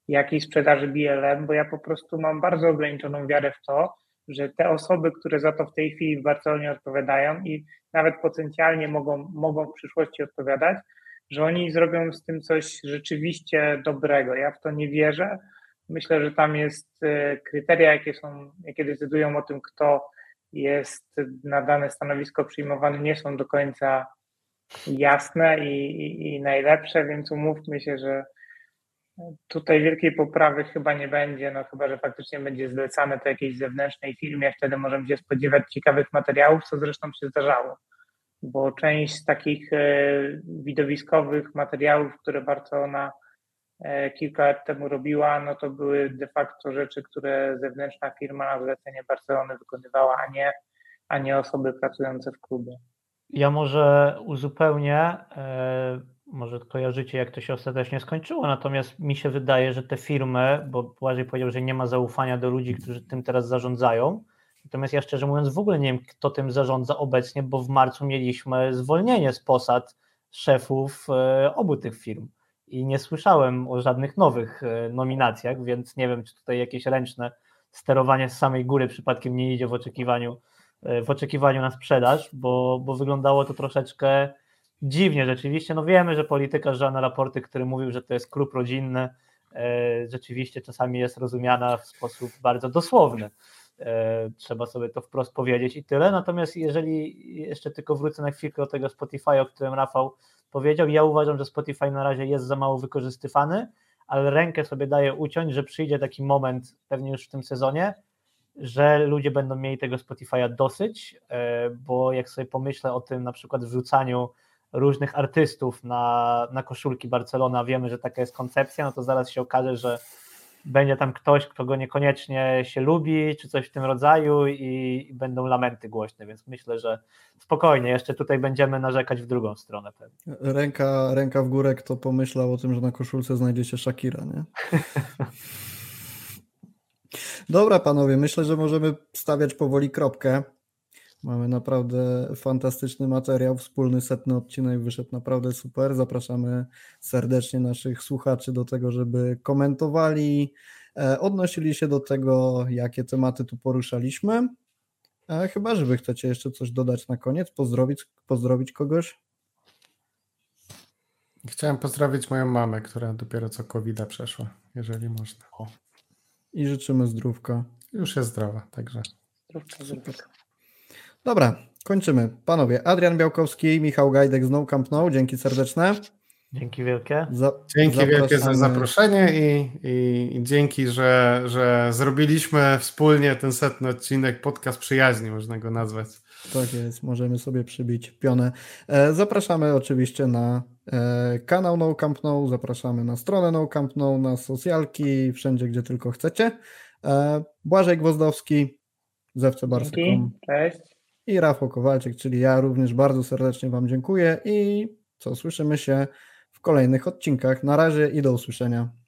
jak i sprzedaży BLM, bo ja po prostu mam bardzo ograniczoną wiarę w to, że te osoby, które za to w tej chwili w Barcelonie odpowiadają i nawet potencjalnie mogą, mogą w przyszłości odpowiadać, że oni zrobią z tym coś rzeczywiście dobrego. Ja w to nie wierzę. Myślę, że tam jest e, kryteria, jakie są, jakie decydują o tym, kto jest na dane stanowisko przyjmowany, nie są do końca jasne i, i, i najlepsze, więc umówmy się, że Tutaj wielkiej poprawy chyba nie będzie, no chyba, że faktycznie będzie zlecane to jakiejś zewnętrznej firmie, wtedy możemy się spodziewać ciekawych materiałów, co zresztą się zdarzało, bo część z takich e, widowiskowych materiałów, które Barcelona e, kilka lat temu robiła, no to były de facto rzeczy, które zewnętrzna firma na zlecenie Barcelony wykonywała, a nie, a nie osoby pracujące w klubie. Ja może uzupełnię e, może kojarzycie, jak to się ostatecznie skończyło, natomiast mi się wydaje, że te firmy, bo Błażej powiedział, że nie ma zaufania do ludzi, którzy tym teraz zarządzają, natomiast ja szczerze mówiąc w ogóle nie wiem, kto tym zarządza obecnie, bo w marcu mieliśmy zwolnienie z posad szefów e, obu tych firm. I nie słyszałem o żadnych nowych e, nominacjach, więc nie wiem, czy tutaj jakieś ręczne sterowanie z samej góry przypadkiem nie idzie w oczekiwaniu, e, w oczekiwaniu na sprzedaż, bo, bo wyglądało to troszeczkę dziwnie rzeczywiście. No wiemy, że polityka Żana Raporty, który mówił, że to jest klub rodzinny, e, rzeczywiście czasami jest rozumiana w sposób bardzo dosłowny. E, trzeba sobie to wprost powiedzieć i tyle. Natomiast jeżeli jeszcze tylko wrócę na chwilkę do tego Spotify, o którym Rafał powiedział, ja uważam, że Spotify na razie jest za mało wykorzystywany, ale rękę sobie daje uciąć, że przyjdzie taki moment, pewnie już w tym sezonie, że ludzie będą mieli tego Spotify'a dosyć, e, bo jak sobie pomyślę o tym na przykład wrzucaniu różnych artystów na, na koszulki Barcelona, wiemy, że taka jest koncepcja, no to zaraz się okaże, że będzie tam ktoś, kto go niekoniecznie się lubi, czy coś w tym rodzaju i, i będą lamenty głośne, więc myślę, że spokojnie, jeszcze tutaj będziemy narzekać w drugą stronę pewnie. Ręka, ręka w górę, kto pomyślał o tym, że na koszulce znajdzie się Shakira, nie? *laughs* Dobra, panowie, myślę, że możemy stawiać powoli kropkę. Mamy naprawdę fantastyczny materiał, wspólny setny odcinek wyszedł naprawdę super. Zapraszamy serdecznie naszych słuchaczy do tego, żeby komentowali, e, odnosili się do tego, jakie tematy tu poruszaliśmy. E, chyba, że wy chcecie jeszcze coś dodać na koniec, pozdrowić, pozdrowić kogoś. Chciałem pozdrowić moją mamę, która dopiero co covid przeszła, jeżeli można. O. I życzymy zdrówka. Już jest zdrowa, także. Zdrówka, zdrówka. Dobra, kończymy. Panowie, Adrian Białkowski, Michał Gajdek z No Camp No, dzięki serdeczne. Dzięki wielkie. Za, dzięki zapraszamy. wielkie za zaproszenie i, i, i, dzięki, że, że zrobiliśmy wspólnie ten setny odcinek, podcast przyjaźni, można go nazwać. Tak jest, możemy sobie przybić pionę. E, zapraszamy oczywiście na e, kanał No Camp No, zapraszamy na stronę No Camp No, na socjalki, wszędzie, gdzie tylko chcecie. E, Błażej Gwozdowski, Zewce Barsykom. Cześć i Rafał Kowalczyk, czyli ja również bardzo serdecznie Wam dziękuję i co, słyszymy się w kolejnych odcinkach. Na razie i do usłyszenia.